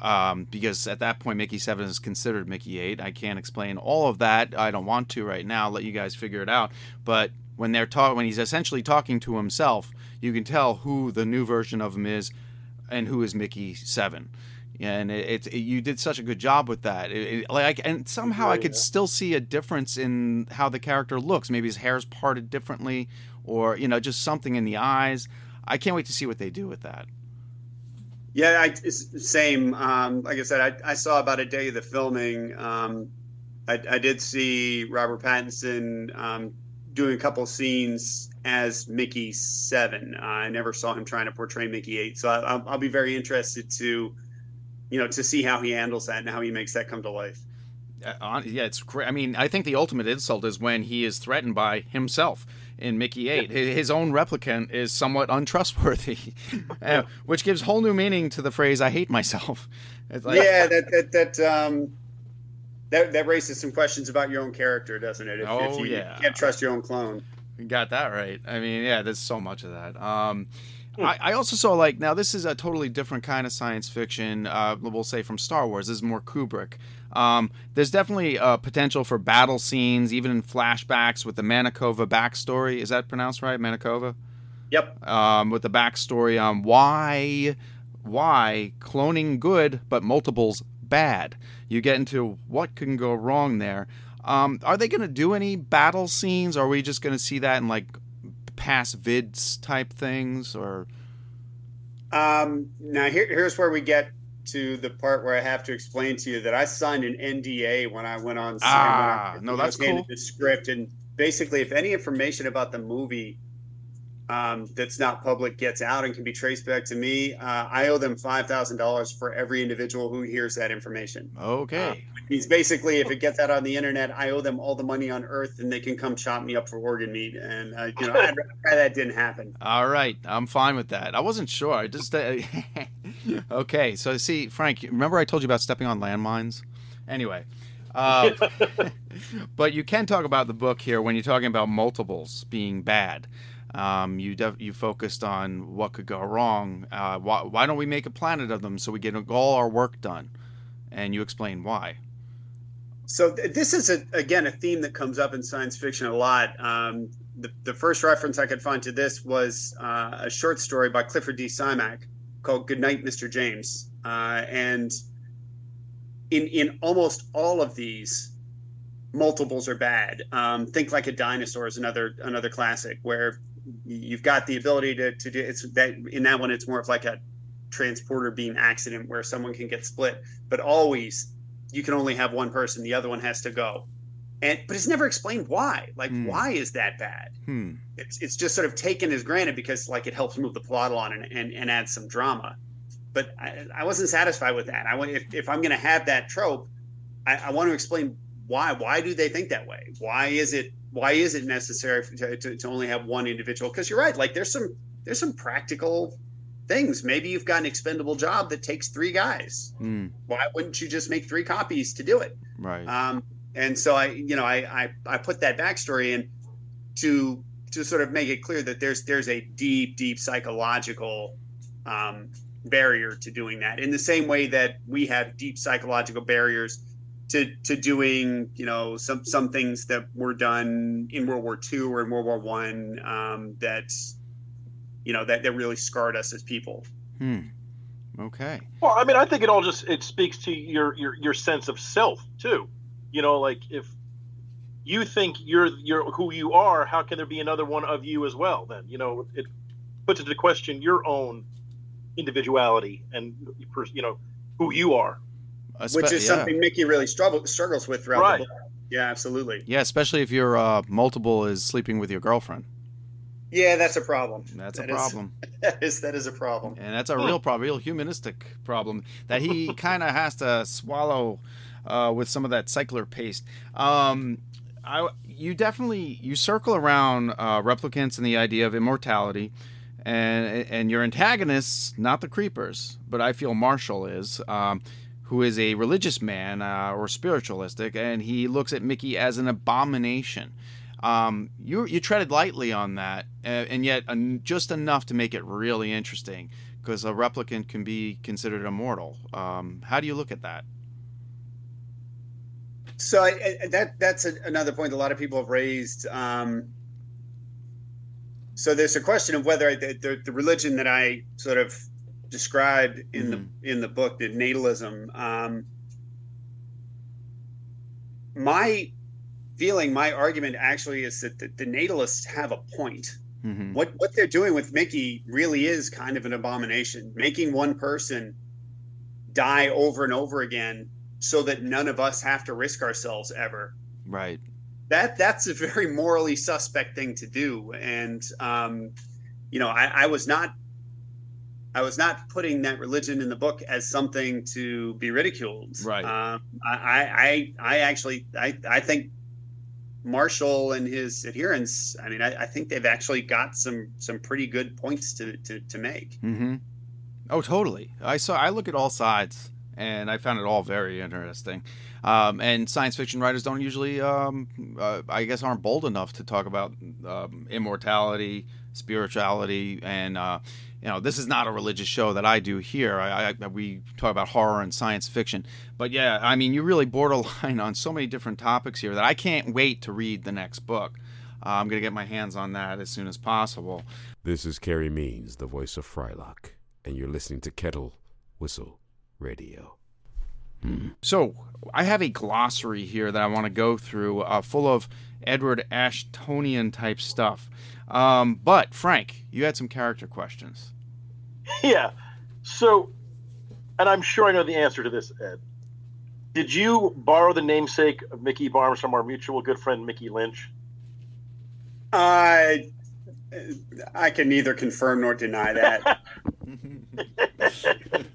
Um, because at that point, Mickey Seven is considered Mickey Eight. I can't explain all of that. I don't want to right now. I'll let you guys figure it out. But when they're talking, when he's essentially talking to himself, you can tell who the new version of him is and who is Mickey Seven. And it, it, you did such a good job with that. It, like, and somehow I could still see a difference in how the character looks. Maybe his hair's parted differently, or you know, just something in the eyes. I can't wait to see what they do with that. Yeah, I, same. Um, like I said, I, I, saw about a day of the filming. Um, I, I, did see Robert Pattinson um, doing a couple scenes as Mickey Seven. Uh, I never saw him trying to portray Mickey Eight, so I, will be very interested to, you know, to see how he handles that and how he makes that come to life. Uh, yeah, it's great. I mean, I think the ultimate insult is when he is threatened by himself in Mickey Eight. His own replicant is somewhat untrustworthy, uh, which gives whole new meaning to the phrase "I hate myself." Like, yeah, that that that um, that that raises some questions about your own character, doesn't it? If, oh if you yeah, can't trust your own clone. Got that right. I mean, yeah, there's so much of that. Um, hmm. I, I, also saw like now this is a totally different kind of science fiction. Uh, we'll say from Star Wars. This is more Kubrick. Um, there's definitely a potential for battle scenes, even in flashbacks with the Manikova backstory. Is that pronounced right, Manikova? Yep. Um, with the backstory on why why cloning good but multiples bad. You get into what can go wrong there. Um, are they going to do any battle scenes? Or are we just going to see that in like past vids type things? Or um, now here, here's where we get to the part where I have to explain to you that I signed an NDA when I went on. Ah, I, no, that's cool. The script and basically, if any information about the movie um, that's not public gets out and can be traced back to me, uh, I owe them five thousand dollars for every individual who hears that information. Okay. Uh, means basically, if it gets out on the internet, I owe them all the money on earth, and they can come chop me up for organ meat. And uh, you know, I'd rather that didn't happen. All right, I'm fine with that. I wasn't sure. I just uh, okay. So see, Frank, remember I told you about stepping on landmines? Anyway. Uh, but you can talk about the book here when you're talking about multiples being bad. Um, you def- you focused on what could go wrong. Uh, why, why don't we make a planet of them so we get all our work done? And you explain why. So th- this is a, again a theme that comes up in science fiction a lot. Um, the, the, first reference I could find to this was uh, a short story by Clifford D. Simak called "Good Night, Mr. James," uh, and in in almost all of these, multiples are bad. Um, Think like a dinosaur is another another classic where you've got the ability to, to do it's that in that one it's more of like a transporter beam accident where someone can get split but always you can only have one person the other one has to go. And but it's never explained why like hmm. why is that bad? Hmm. it's, it's just sort of taken as granted because like it helps move the plot along and, and, and add some drama. But I, I wasn't satisfied with that. I want if, if i'm going to have that trope I, I want to explain why why do they think that way? Why is it why is it necessary to, to, to only have one individual? Because you're right. Like there's some there's some practical things. Maybe you've got an expendable job that takes three guys. Mm. Why wouldn't you just make three copies to do it? Right. Um, and so I, you know, I, I, I put that backstory in to to sort of make it clear that there's there's a deep, deep psychological um, barrier to doing that in the same way that we have deep psychological barriers to to doing you know some some things that were done in World War II or in World War One um, that you know that that really scarred us as people. Hmm. Okay. Well, I mean, I think it all just it speaks to your your your sense of self too. You know, like if you think you're you're who you are, how can there be another one of you as well? Then you know it puts into question your own individuality and you know who you are. Which is yeah. something Mickey really struggle, struggles with throughout right. the book. Yeah, absolutely. Yeah, especially if your uh, multiple is sleeping with your girlfriend. Yeah, that's a problem. That's that a problem. Is, that is that is a problem. And that's a real problem, real humanistic problem that he kind of has to swallow uh, with some of that cycler paste. Um, I, you definitely you circle around uh, replicants and the idea of immortality, and and your antagonists, not the creepers, but I feel Marshall is. Um, who is a religious man uh, or spiritualistic, and he looks at Mickey as an abomination. Um, you you treaded lightly on that, uh, and yet uh, just enough to make it really interesting because a replicant can be considered immortal. Um, how do you look at that? So I, I, that that's a, another point a lot of people have raised. Um, so there's a question of whether the, the, the, religion that I sort of described in mm-hmm. the in the book, the natalism. Um, my feeling, my argument actually is that the, the natalists have a point. Mm-hmm. What what they're doing with Mickey really is kind of an abomination. Making one person die over and over again so that none of us have to risk ourselves ever. Right. That that's a very morally suspect thing to do, and um, you know, I, I was not I was not putting that religion in the book as something to be ridiculed. Right. Um, I, I, I actually, I, I think Marshall and his adherents, I mean, I, I, think they've actually got some some pretty good points to to, to make. Mm-hmm. Oh, totally. I saw. I look at all sides, and I found it all very interesting. Um, and science fiction writers don't usually, um, uh, I guess, aren't bold enough to talk about um, immortality, spirituality, and uh, you know, this is not a religious show that I do here. I, I, we talk about horror and science fiction, but yeah, I mean, you really borderline on so many different topics here that I can't wait to read the next book. Uh, I'm gonna get my hands on that as soon as possible. This is Carey Means, the voice of Frylock, and you're listening to Kettle Whistle Radio. Hmm. So I have a glossary here that I want to go through, uh, full of Edward Ashtonian type stuff. Um, but Frank, you had some character questions. Yeah. So, and I'm sure I know the answer to this, Ed. Did you borrow the namesake of Mickey Barnes from our mutual good friend Mickey Lynch? I I can neither confirm nor deny that.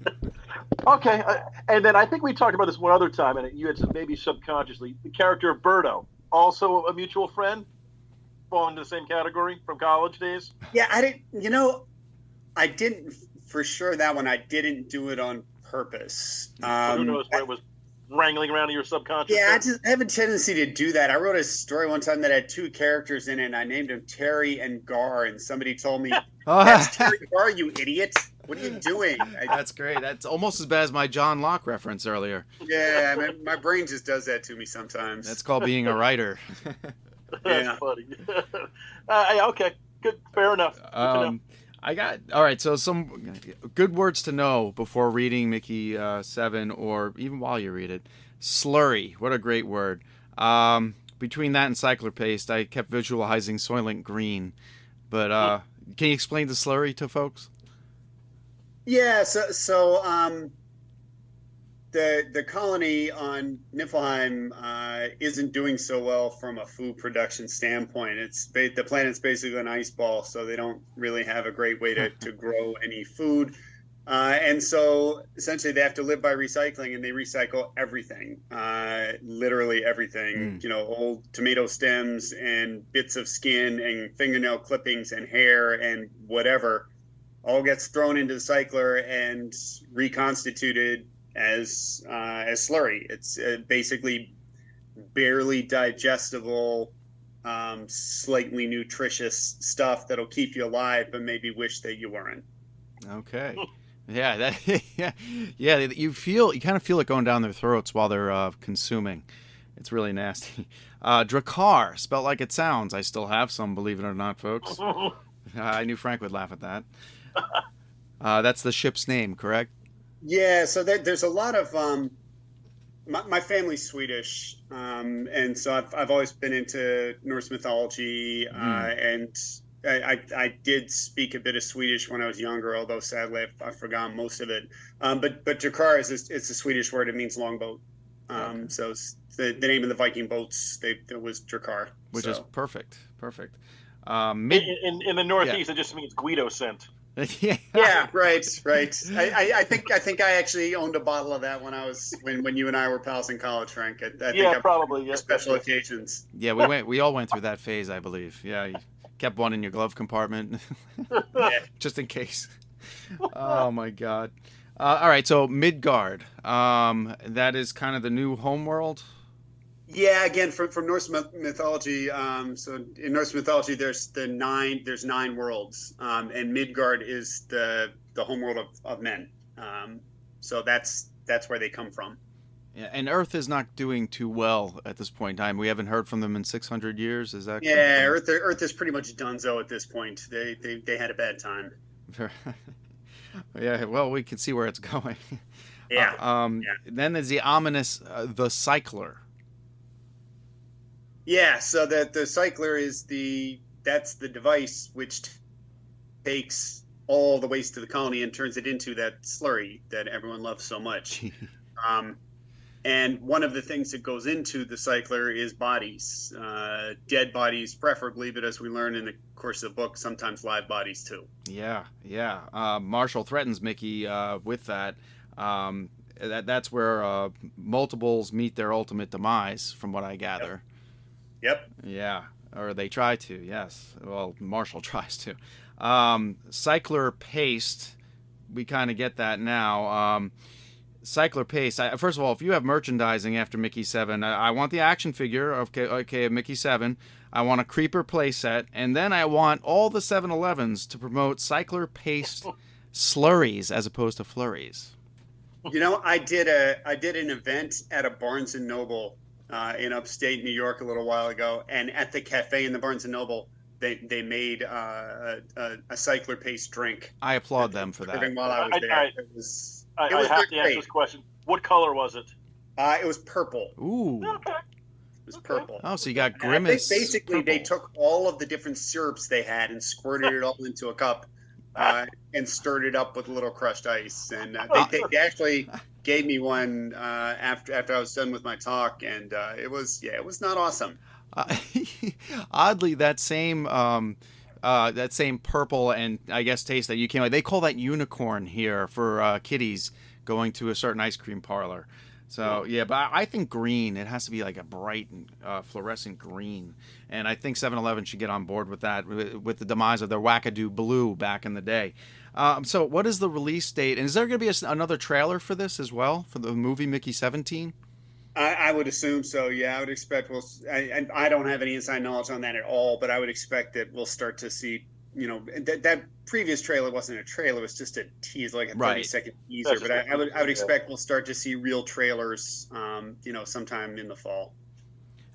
okay, uh, and then I think we talked about this one other time, and you had some, maybe subconsciously the character of Berto, also a mutual friend fall into the same category from college days? Yeah, I didn't. You know, I didn't for sure that one. I didn't do it on purpose. Um, who knows where it was wrangling around in your subconscious? Yeah, I just I have a tendency to do that. I wrote a story one time that had two characters in it, and I named them Terry and Gar, and somebody told me, "That's Terry Gar, you idiot." What are you doing? That's great. That's almost as bad as my John Locke reference earlier. Yeah, my, my brain just does that to me sometimes. That's called being a writer. That's yeah. funny. uh, okay, good, fair enough. Um, I got all right. So some good words to know before reading Mickey uh, Seven, or even while you read it. Slurry, what a great word. Um, between that and cycler paste, I kept visualizing Soylent Green. But uh, can you explain the slurry to folks? Yeah. So so um, the the colony on Niflheim uh, isn't doing so well from a food production standpoint. It's the planet's basically an ice ball, so they don't really have a great way to, to grow any food. Uh, and so essentially they have to live by recycling and they recycle everything, uh, literally everything, mm. you know, old tomato stems and bits of skin and fingernail clippings and hair and whatever all gets thrown into the cycler and reconstituted as uh, as slurry. It's uh, basically barely digestible, um, slightly nutritious stuff that'll keep you alive, but maybe wish that you weren't. Okay. Yeah, that yeah, yeah. You feel you kind of feel it going down their throats while they're uh, consuming. It's really nasty. Uh, Drakkar, spelled like it sounds. I still have some, believe it or not, folks. uh, I knew Frank would laugh at that. Uh, that's the ship's name, correct? Yeah. So there, there's a lot of um, my, my family's Swedish, um, and so I've, I've always been into Norse mythology, mm. and I, I, I, did speak a bit of Swedish when I was younger, although sadly I've, I've forgotten most of it. Um, but but Drakkar is a, it's a Swedish word. It means longboat. Um, okay. So the, the name of the Viking boats they, it was Drakkar, which so. is perfect, perfect. Um, mid- in, in, in, the Northeast, yeah. it just means Guido scent. Yeah. yeah, right, right. I, I, I, think I think I actually owned a bottle of that when I was when, when you and I were pals in college, Frank. I, I yeah, probably. Yeah, special occasions. Yeah, we went. We all went through that phase, I believe. Yeah, you kept one in your glove compartment, yeah. just in case. Oh my God. Uh, all right, so Midgard. Um, that is kind of the new homeworld. Yeah, again from from Norse mythology. Um, so in Norse mythology, there's the nine there's nine worlds, um, and Midgard is the the homeworld of, of men. Um, so that's that's where they come from. Yeah, and Earth is not doing too well at this point in time. We haven't heard from them in 600 years. Is that? Yeah, Earth Earth is pretty much donezo at this point. They they, they had a bad time. yeah, well, we can see where it's going. Yeah. Uh, um, yeah. Then there's the ominous uh, the cycler. Yeah, so that the cycler is the that's the device which t- takes all the waste to the colony and turns it into that slurry that everyone loves so much. um, and one of the things that goes into the cycler is bodies, uh, dead bodies preferably, but as we learn in the course of the book, sometimes live bodies too. Yeah, yeah. Uh, Marshall threatens Mickey uh, with that. Um, that that's where uh, multiples meet their ultimate demise, from what I gather. Yep. Yeah, or they try to. Yes. Well, Marshall tries to. Um, Cycler paste. We kind of get that now. Um, Cycler paste. I, first of all, if you have merchandising after Mickey Seven, I, I want the action figure. Okay, okay, of Mickey Seven. I want a creeper playset, and then I want all the 7-Elevens to promote Cycler paste slurries as opposed to flurries. You know, I did a I did an event at a Barnes and Noble uh, in upstate New York a little while ago, and at the cafe in the Barnes and Noble, they they made uh, a, a, cycler paste drink. I applaud them for that. While I was I, there, I, it was. I, it was I have to great. answer this question. What color was it? Uh, it was purple. Ooh. Okay. It was purple. Oh, so you got grimace. basically, purple. they took all of the different syrups they had and squirted it all into a cup, uh, and stirred it up with a little crushed ice. And uh, they, they, actually gave me one uh, after after I was done with my talk, and uh, it was yeah, it was not awesome. Uh, oddly, that same. Um, uh, that same purple and I guess taste that you came like they call that unicorn here for uh, kiddies going to a certain ice cream parlor. So yeah, but I think green. It has to be like a bright uh, fluorescent green, and I think 7-Eleven should get on board with that with the demise of their wackadoo blue back in the day. Um, so, what is the release date? And is there going to be a, another trailer for this as well for the movie Mickey Seventeen? I, I, would assume so. Yeah, I would expect we'll. I, I don't have any inside knowledge on that at all, but I would expect that we'll start to see. You know, that, that previous trailer wasn't a trailer; it was just a tease, like a thirty right. second teaser. That's but I, I, would, I would expect we'll start to see real trailers. Um, you know, sometime in the fall.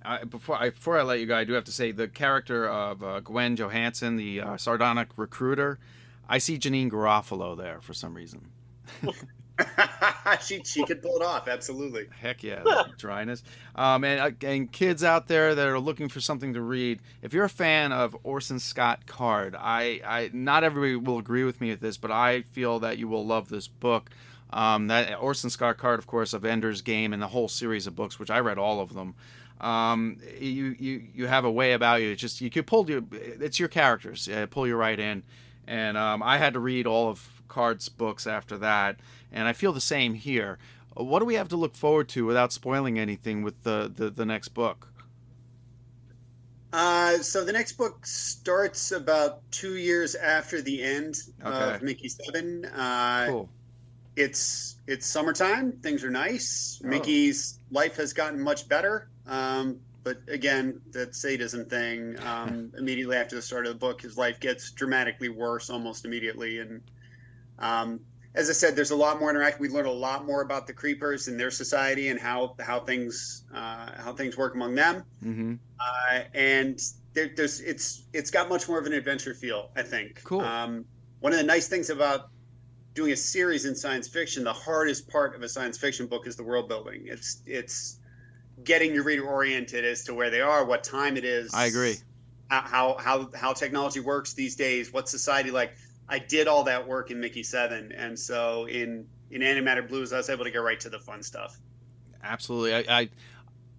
Uh, before I before I let you go, I do have to say the character of uh, Gwen Johansson, the uh, sardonic recruiter. I see Janeane Garofalo there for some reason. she she could pull it off, absolutely. Heck yeah, dryness. Um, and uh, and kids out there that are looking for something to read, if you're a fan of Orson Scott Card, I, I not everybody will agree with me with this, but I feel that you will love this book. Um, that Orson Scott Card, of course, of Ender's Game and the whole series of books, which I read all of them. Um, you you you have a way about you. It's just you could pull you. It's your characters. Uh, pull you right in and um, I had to read all of Card's books after that, and I feel the same here. What do we have to look forward to without spoiling anything with the the, the next book? Uh, so the next book starts about two years after the end okay. of Mickey Seven. Uh, cool. It's it's summertime. Things are nice. Oh. Mickey's life has gotten much better. Um, but again, that sadism thing. Um, immediately after the start of the book, his life gets dramatically worse almost immediately, and um, as I said, there's a lot more interaction. We learn a lot more about the creepers and their society and how how things uh, how things work among them. Mm-hmm. Uh, and there, there's it's it's got much more of an adventure feel. I think. Cool. Um, one of the nice things about doing a series in science fiction, the hardest part of a science fiction book is the world building. It's it's getting your reader oriented as to where they are, what time it is. I agree. How how how technology works these days, what society like I did all that work in Mickey Seven, and so in in Antimatter Blues, I was able to get right to the fun stuff. Absolutely, I I,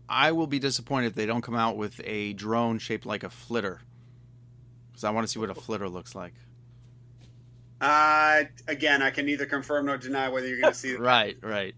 I will be disappointed if they don't come out with a drone shaped like a flitter, because I want to see what a flitter looks like. Uh, again, I can neither confirm nor deny whether you're going to see it. right, right.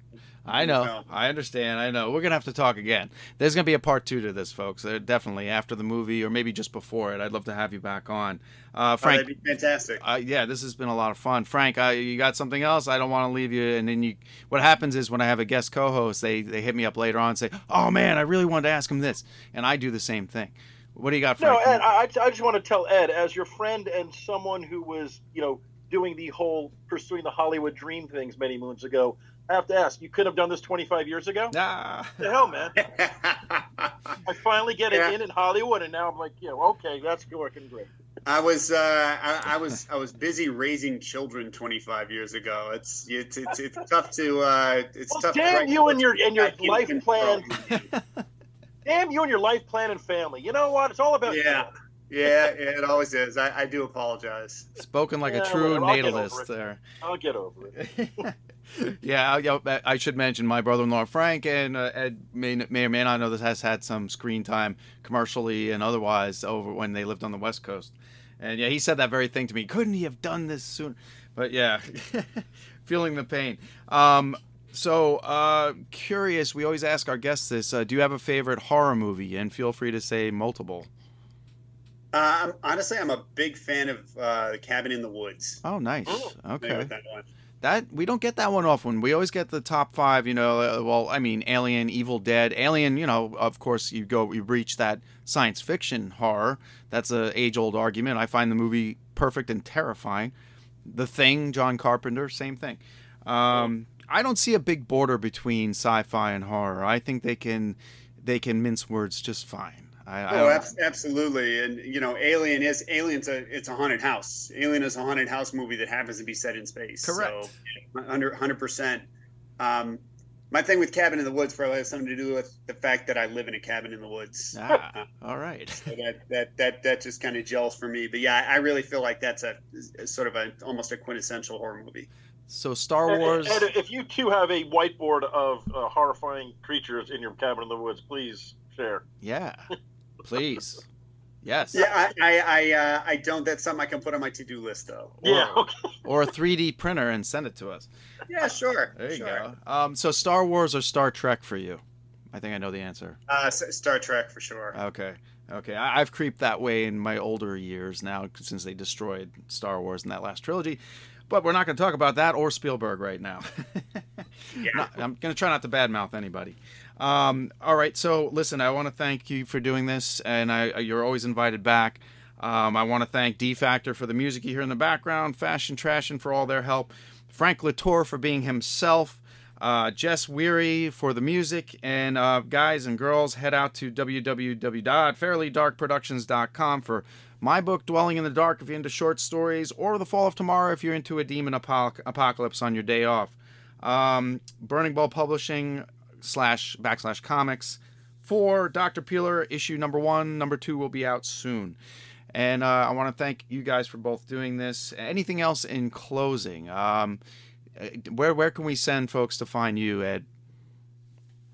I know. I understand. I know. We're gonna have to talk again. There's gonna be a part two to this, folks. Uh, definitely after the movie, or maybe just before it. I'd love to have you back on, uh, Frank. Oh, that'd be fantastic. Uh, yeah, this has been a lot of fun, Frank. Uh, you got something else? I don't want to leave you. And then you, what happens is when I have a guest co-host, they they hit me up later on and say, "Oh man, I really wanted to ask him this," and I do the same thing. What do you got, Frank? No, Ed, I, I just want to tell Ed, as your friend and someone who was, you know, doing the whole pursuing the Hollywood dream things many moons ago. I have to ask, you could have done this 25 years ago? Nah. The hell, man. I finally get it Yeah. in in Hollywood, and now I'm like, yeah, okay, that's working great. I was uh, I, I was I was busy raising children 25 years ago. It's it's it's, it's tough to uh, it's Well, tough. to damn write you and your and your life plan. damn you and your life plan and family. You know what? It's all about Yeah, yeah, it always is. I, I do apologize. Spoken like a true whatever. I'll get over natalist there. I'll get over it. yeah, I, I- I should mention my brother-in-law Frank and uh, Ed may, may or may not know this has had some screen time commercially and otherwise over when they lived on the West Coast. And yeah, he said that very thing to me. Couldn't he have done this sooner? But yeah, feeling the pain. Um, so uh, curious. We always ask our guests this: uh, Do you have a favorite horror movie? And feel free to say multiple. Uh, I'm, honestly, I'm a big fan of uh, Cabin in the Woods. Oh, nice. Familiar Okay. that. That we don't get that one often. We always get the top five. You know, uh, well, I mean, Alien, Evil Dead, Alien. You know, of course, you go, you reach that science fiction horror. That's a age old argument. I find the movie perfect and terrifying. The Thing, John Carpenter, same thing. Um, I don't see a big border between sci-fi and horror. I think they can, they can mince words just fine. I, I Oh, don't- absolutely. And you know, Alien is Alien's a it's a haunted house. Alien is a haunted house movie that happens to be set in space. Correct. So, hundred hundred percent. Um, my thing with Cabin in the Woods probably has something to do with the fact that I live in a cabin in the woods. Ah, all right. So that that that that just kind of gels for me. But yeah, I I really feel like that's a, a sort of a almost a quintessential horror movie. So Star Ed, Wars. Ed, if you two have a whiteboard of uh, horrifying creatures in your cabin in the woods, please share. Yeah, please. Yes. Yeah, I I I, uh, I don't. That's something I can put on my to do list though. Yeah, okay. Or a 3D printer and send it to us. Yeah, sure. There you sure. go. Um, so Star Wars or Star Trek for you? I think I know the answer. Uh, Star Trek for sure. Okay. Okay. I, I've creeped that way in my older years now since they destroyed Star Wars in that last trilogy. But we're not going to talk about that or Spielberg right now. Not- I'm going to try not to badmouth anybody. Um, all right. So listen, I want to thank you for doing this, and I, you're always invited back. Um, I want to thank D Factor for the music you hear in the background, Fashion Trashin for all their help, Frank Latorre for being himself, uh, Jess Weary for the music, and uh, guys and girls, head out to www.fairlydarkproductions.com for my book, Dwelling in the Dark, if you're into short stories, or The Fall of Tomorrow, if you're into a demon apoc- apocalypse on your day off. Um, Burning Ball Publishing slash backslash comics for Dr. Peeler, issue number one. Number two will be out soon. And uh, I want to thank you guys for both doing this. Anything else in closing? Um, uh, where where can we send folks to find you, Ed?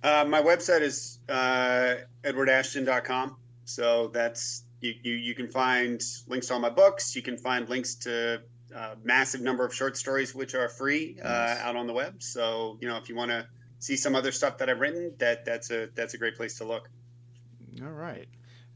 Uh, my website is uh, edwardashton.com. So that's you, you. You can find links to all my books. You can find links to a massive number of short stories which are free uh, Nice. out on the web. So you know, if you want to see some other stuff that I've written, that that's a that's a great place to look. All right.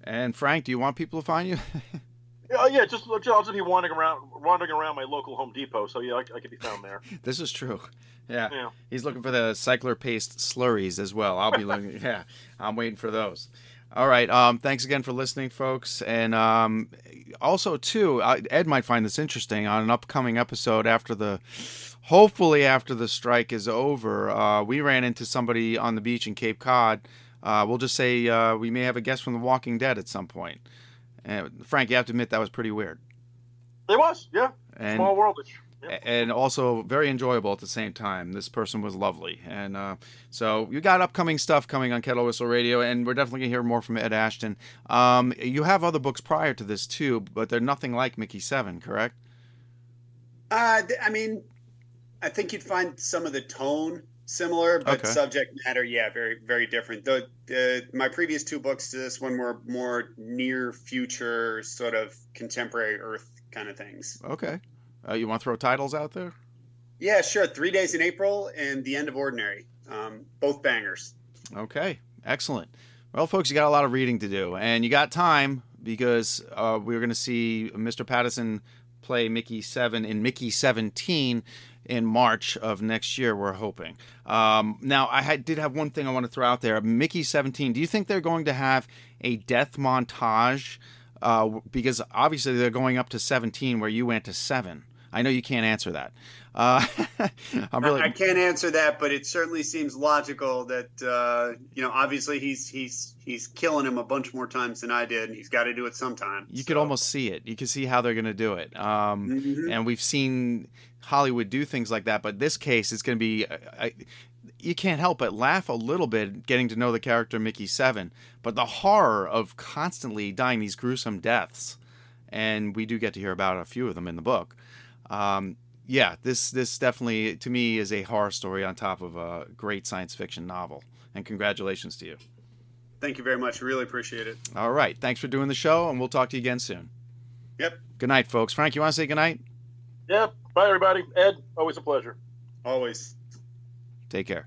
And Frank, do you want people to find you? Yeah, yeah, just I'll just be wandering around, wandering around my local Home Depot. So yeah, I, I could be found there. this is true. Yeah. Yeah. He's looking for the cycler paste slurries as well. I'll be looking. yeah. I'm waiting for those. All right. Um, thanks again for listening, folks. And um, also, too, Ed might find this interesting on an upcoming episode after the, hopefully after the strike is over. Uh, we ran into somebody on the beach in Cape Cod. Uh, we'll just say uh, we may have a guest from The Walking Dead at some point. And Frank, you have to admit that was pretty weird. It was, yeah. And, Small worldish and also very enjoyable at the same time. This person was lovely, and uh, so you got upcoming stuff coming on Kettle Whistle Radio, and we're definitely gonna hear more from Ed Ashton. Um, you have other books prior to this too, but they're nothing like Mickey Seven, correct? Uh, I mean, I think you'd find some of the tone similar, but okay. subject matter, yeah, very very different. The, the my previous two books to this one were more near future, sort of contemporary Earth kind of things. Okay. Uh, you want to throw titles out there? Yeah, sure. Three Days in April and The End of Ordinary. Um, both bangers. Okay, excellent. Well, folks, you got a lot of reading to do, and you got time because uh, we're going to see Mr. Pattinson play Mickey 7 in Mickey 17 in March of next year, we're hoping. Um, now, I had, did have one thing I want to throw out there. Mickey 17, do you think they're going to have a death montage? Uh, because obviously they're going up to 17 where you went to 7. I know you can't answer that. Uh, I'm really... I can't answer that, but it certainly seems logical that uh, you know, obviously he's he's he's killing him a bunch more times than I did, and he's got to do it sometime. You so. could almost see it. You can see how they're going to do it. Um, mm-hmm. And we've seen Hollywood do things like that, but this case is going to be. I, you can't help but laugh a little bit getting to know the character Mickey Seven, but the horror of constantly dying these gruesome deaths, and we do get to hear about a few of them in the book. Um, yeah, this this definitely to me is a horror story on top of a great science fiction novel. And congratulations to you. Thank you very much. Really appreciate it. All right. Thanks for doing the show, and we'll talk to you again soon. Yep. Good night, folks. Frank, you want to say good night? Yep. Bye, everybody. Ed, always a pleasure. Always. Take care.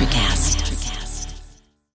Electric app.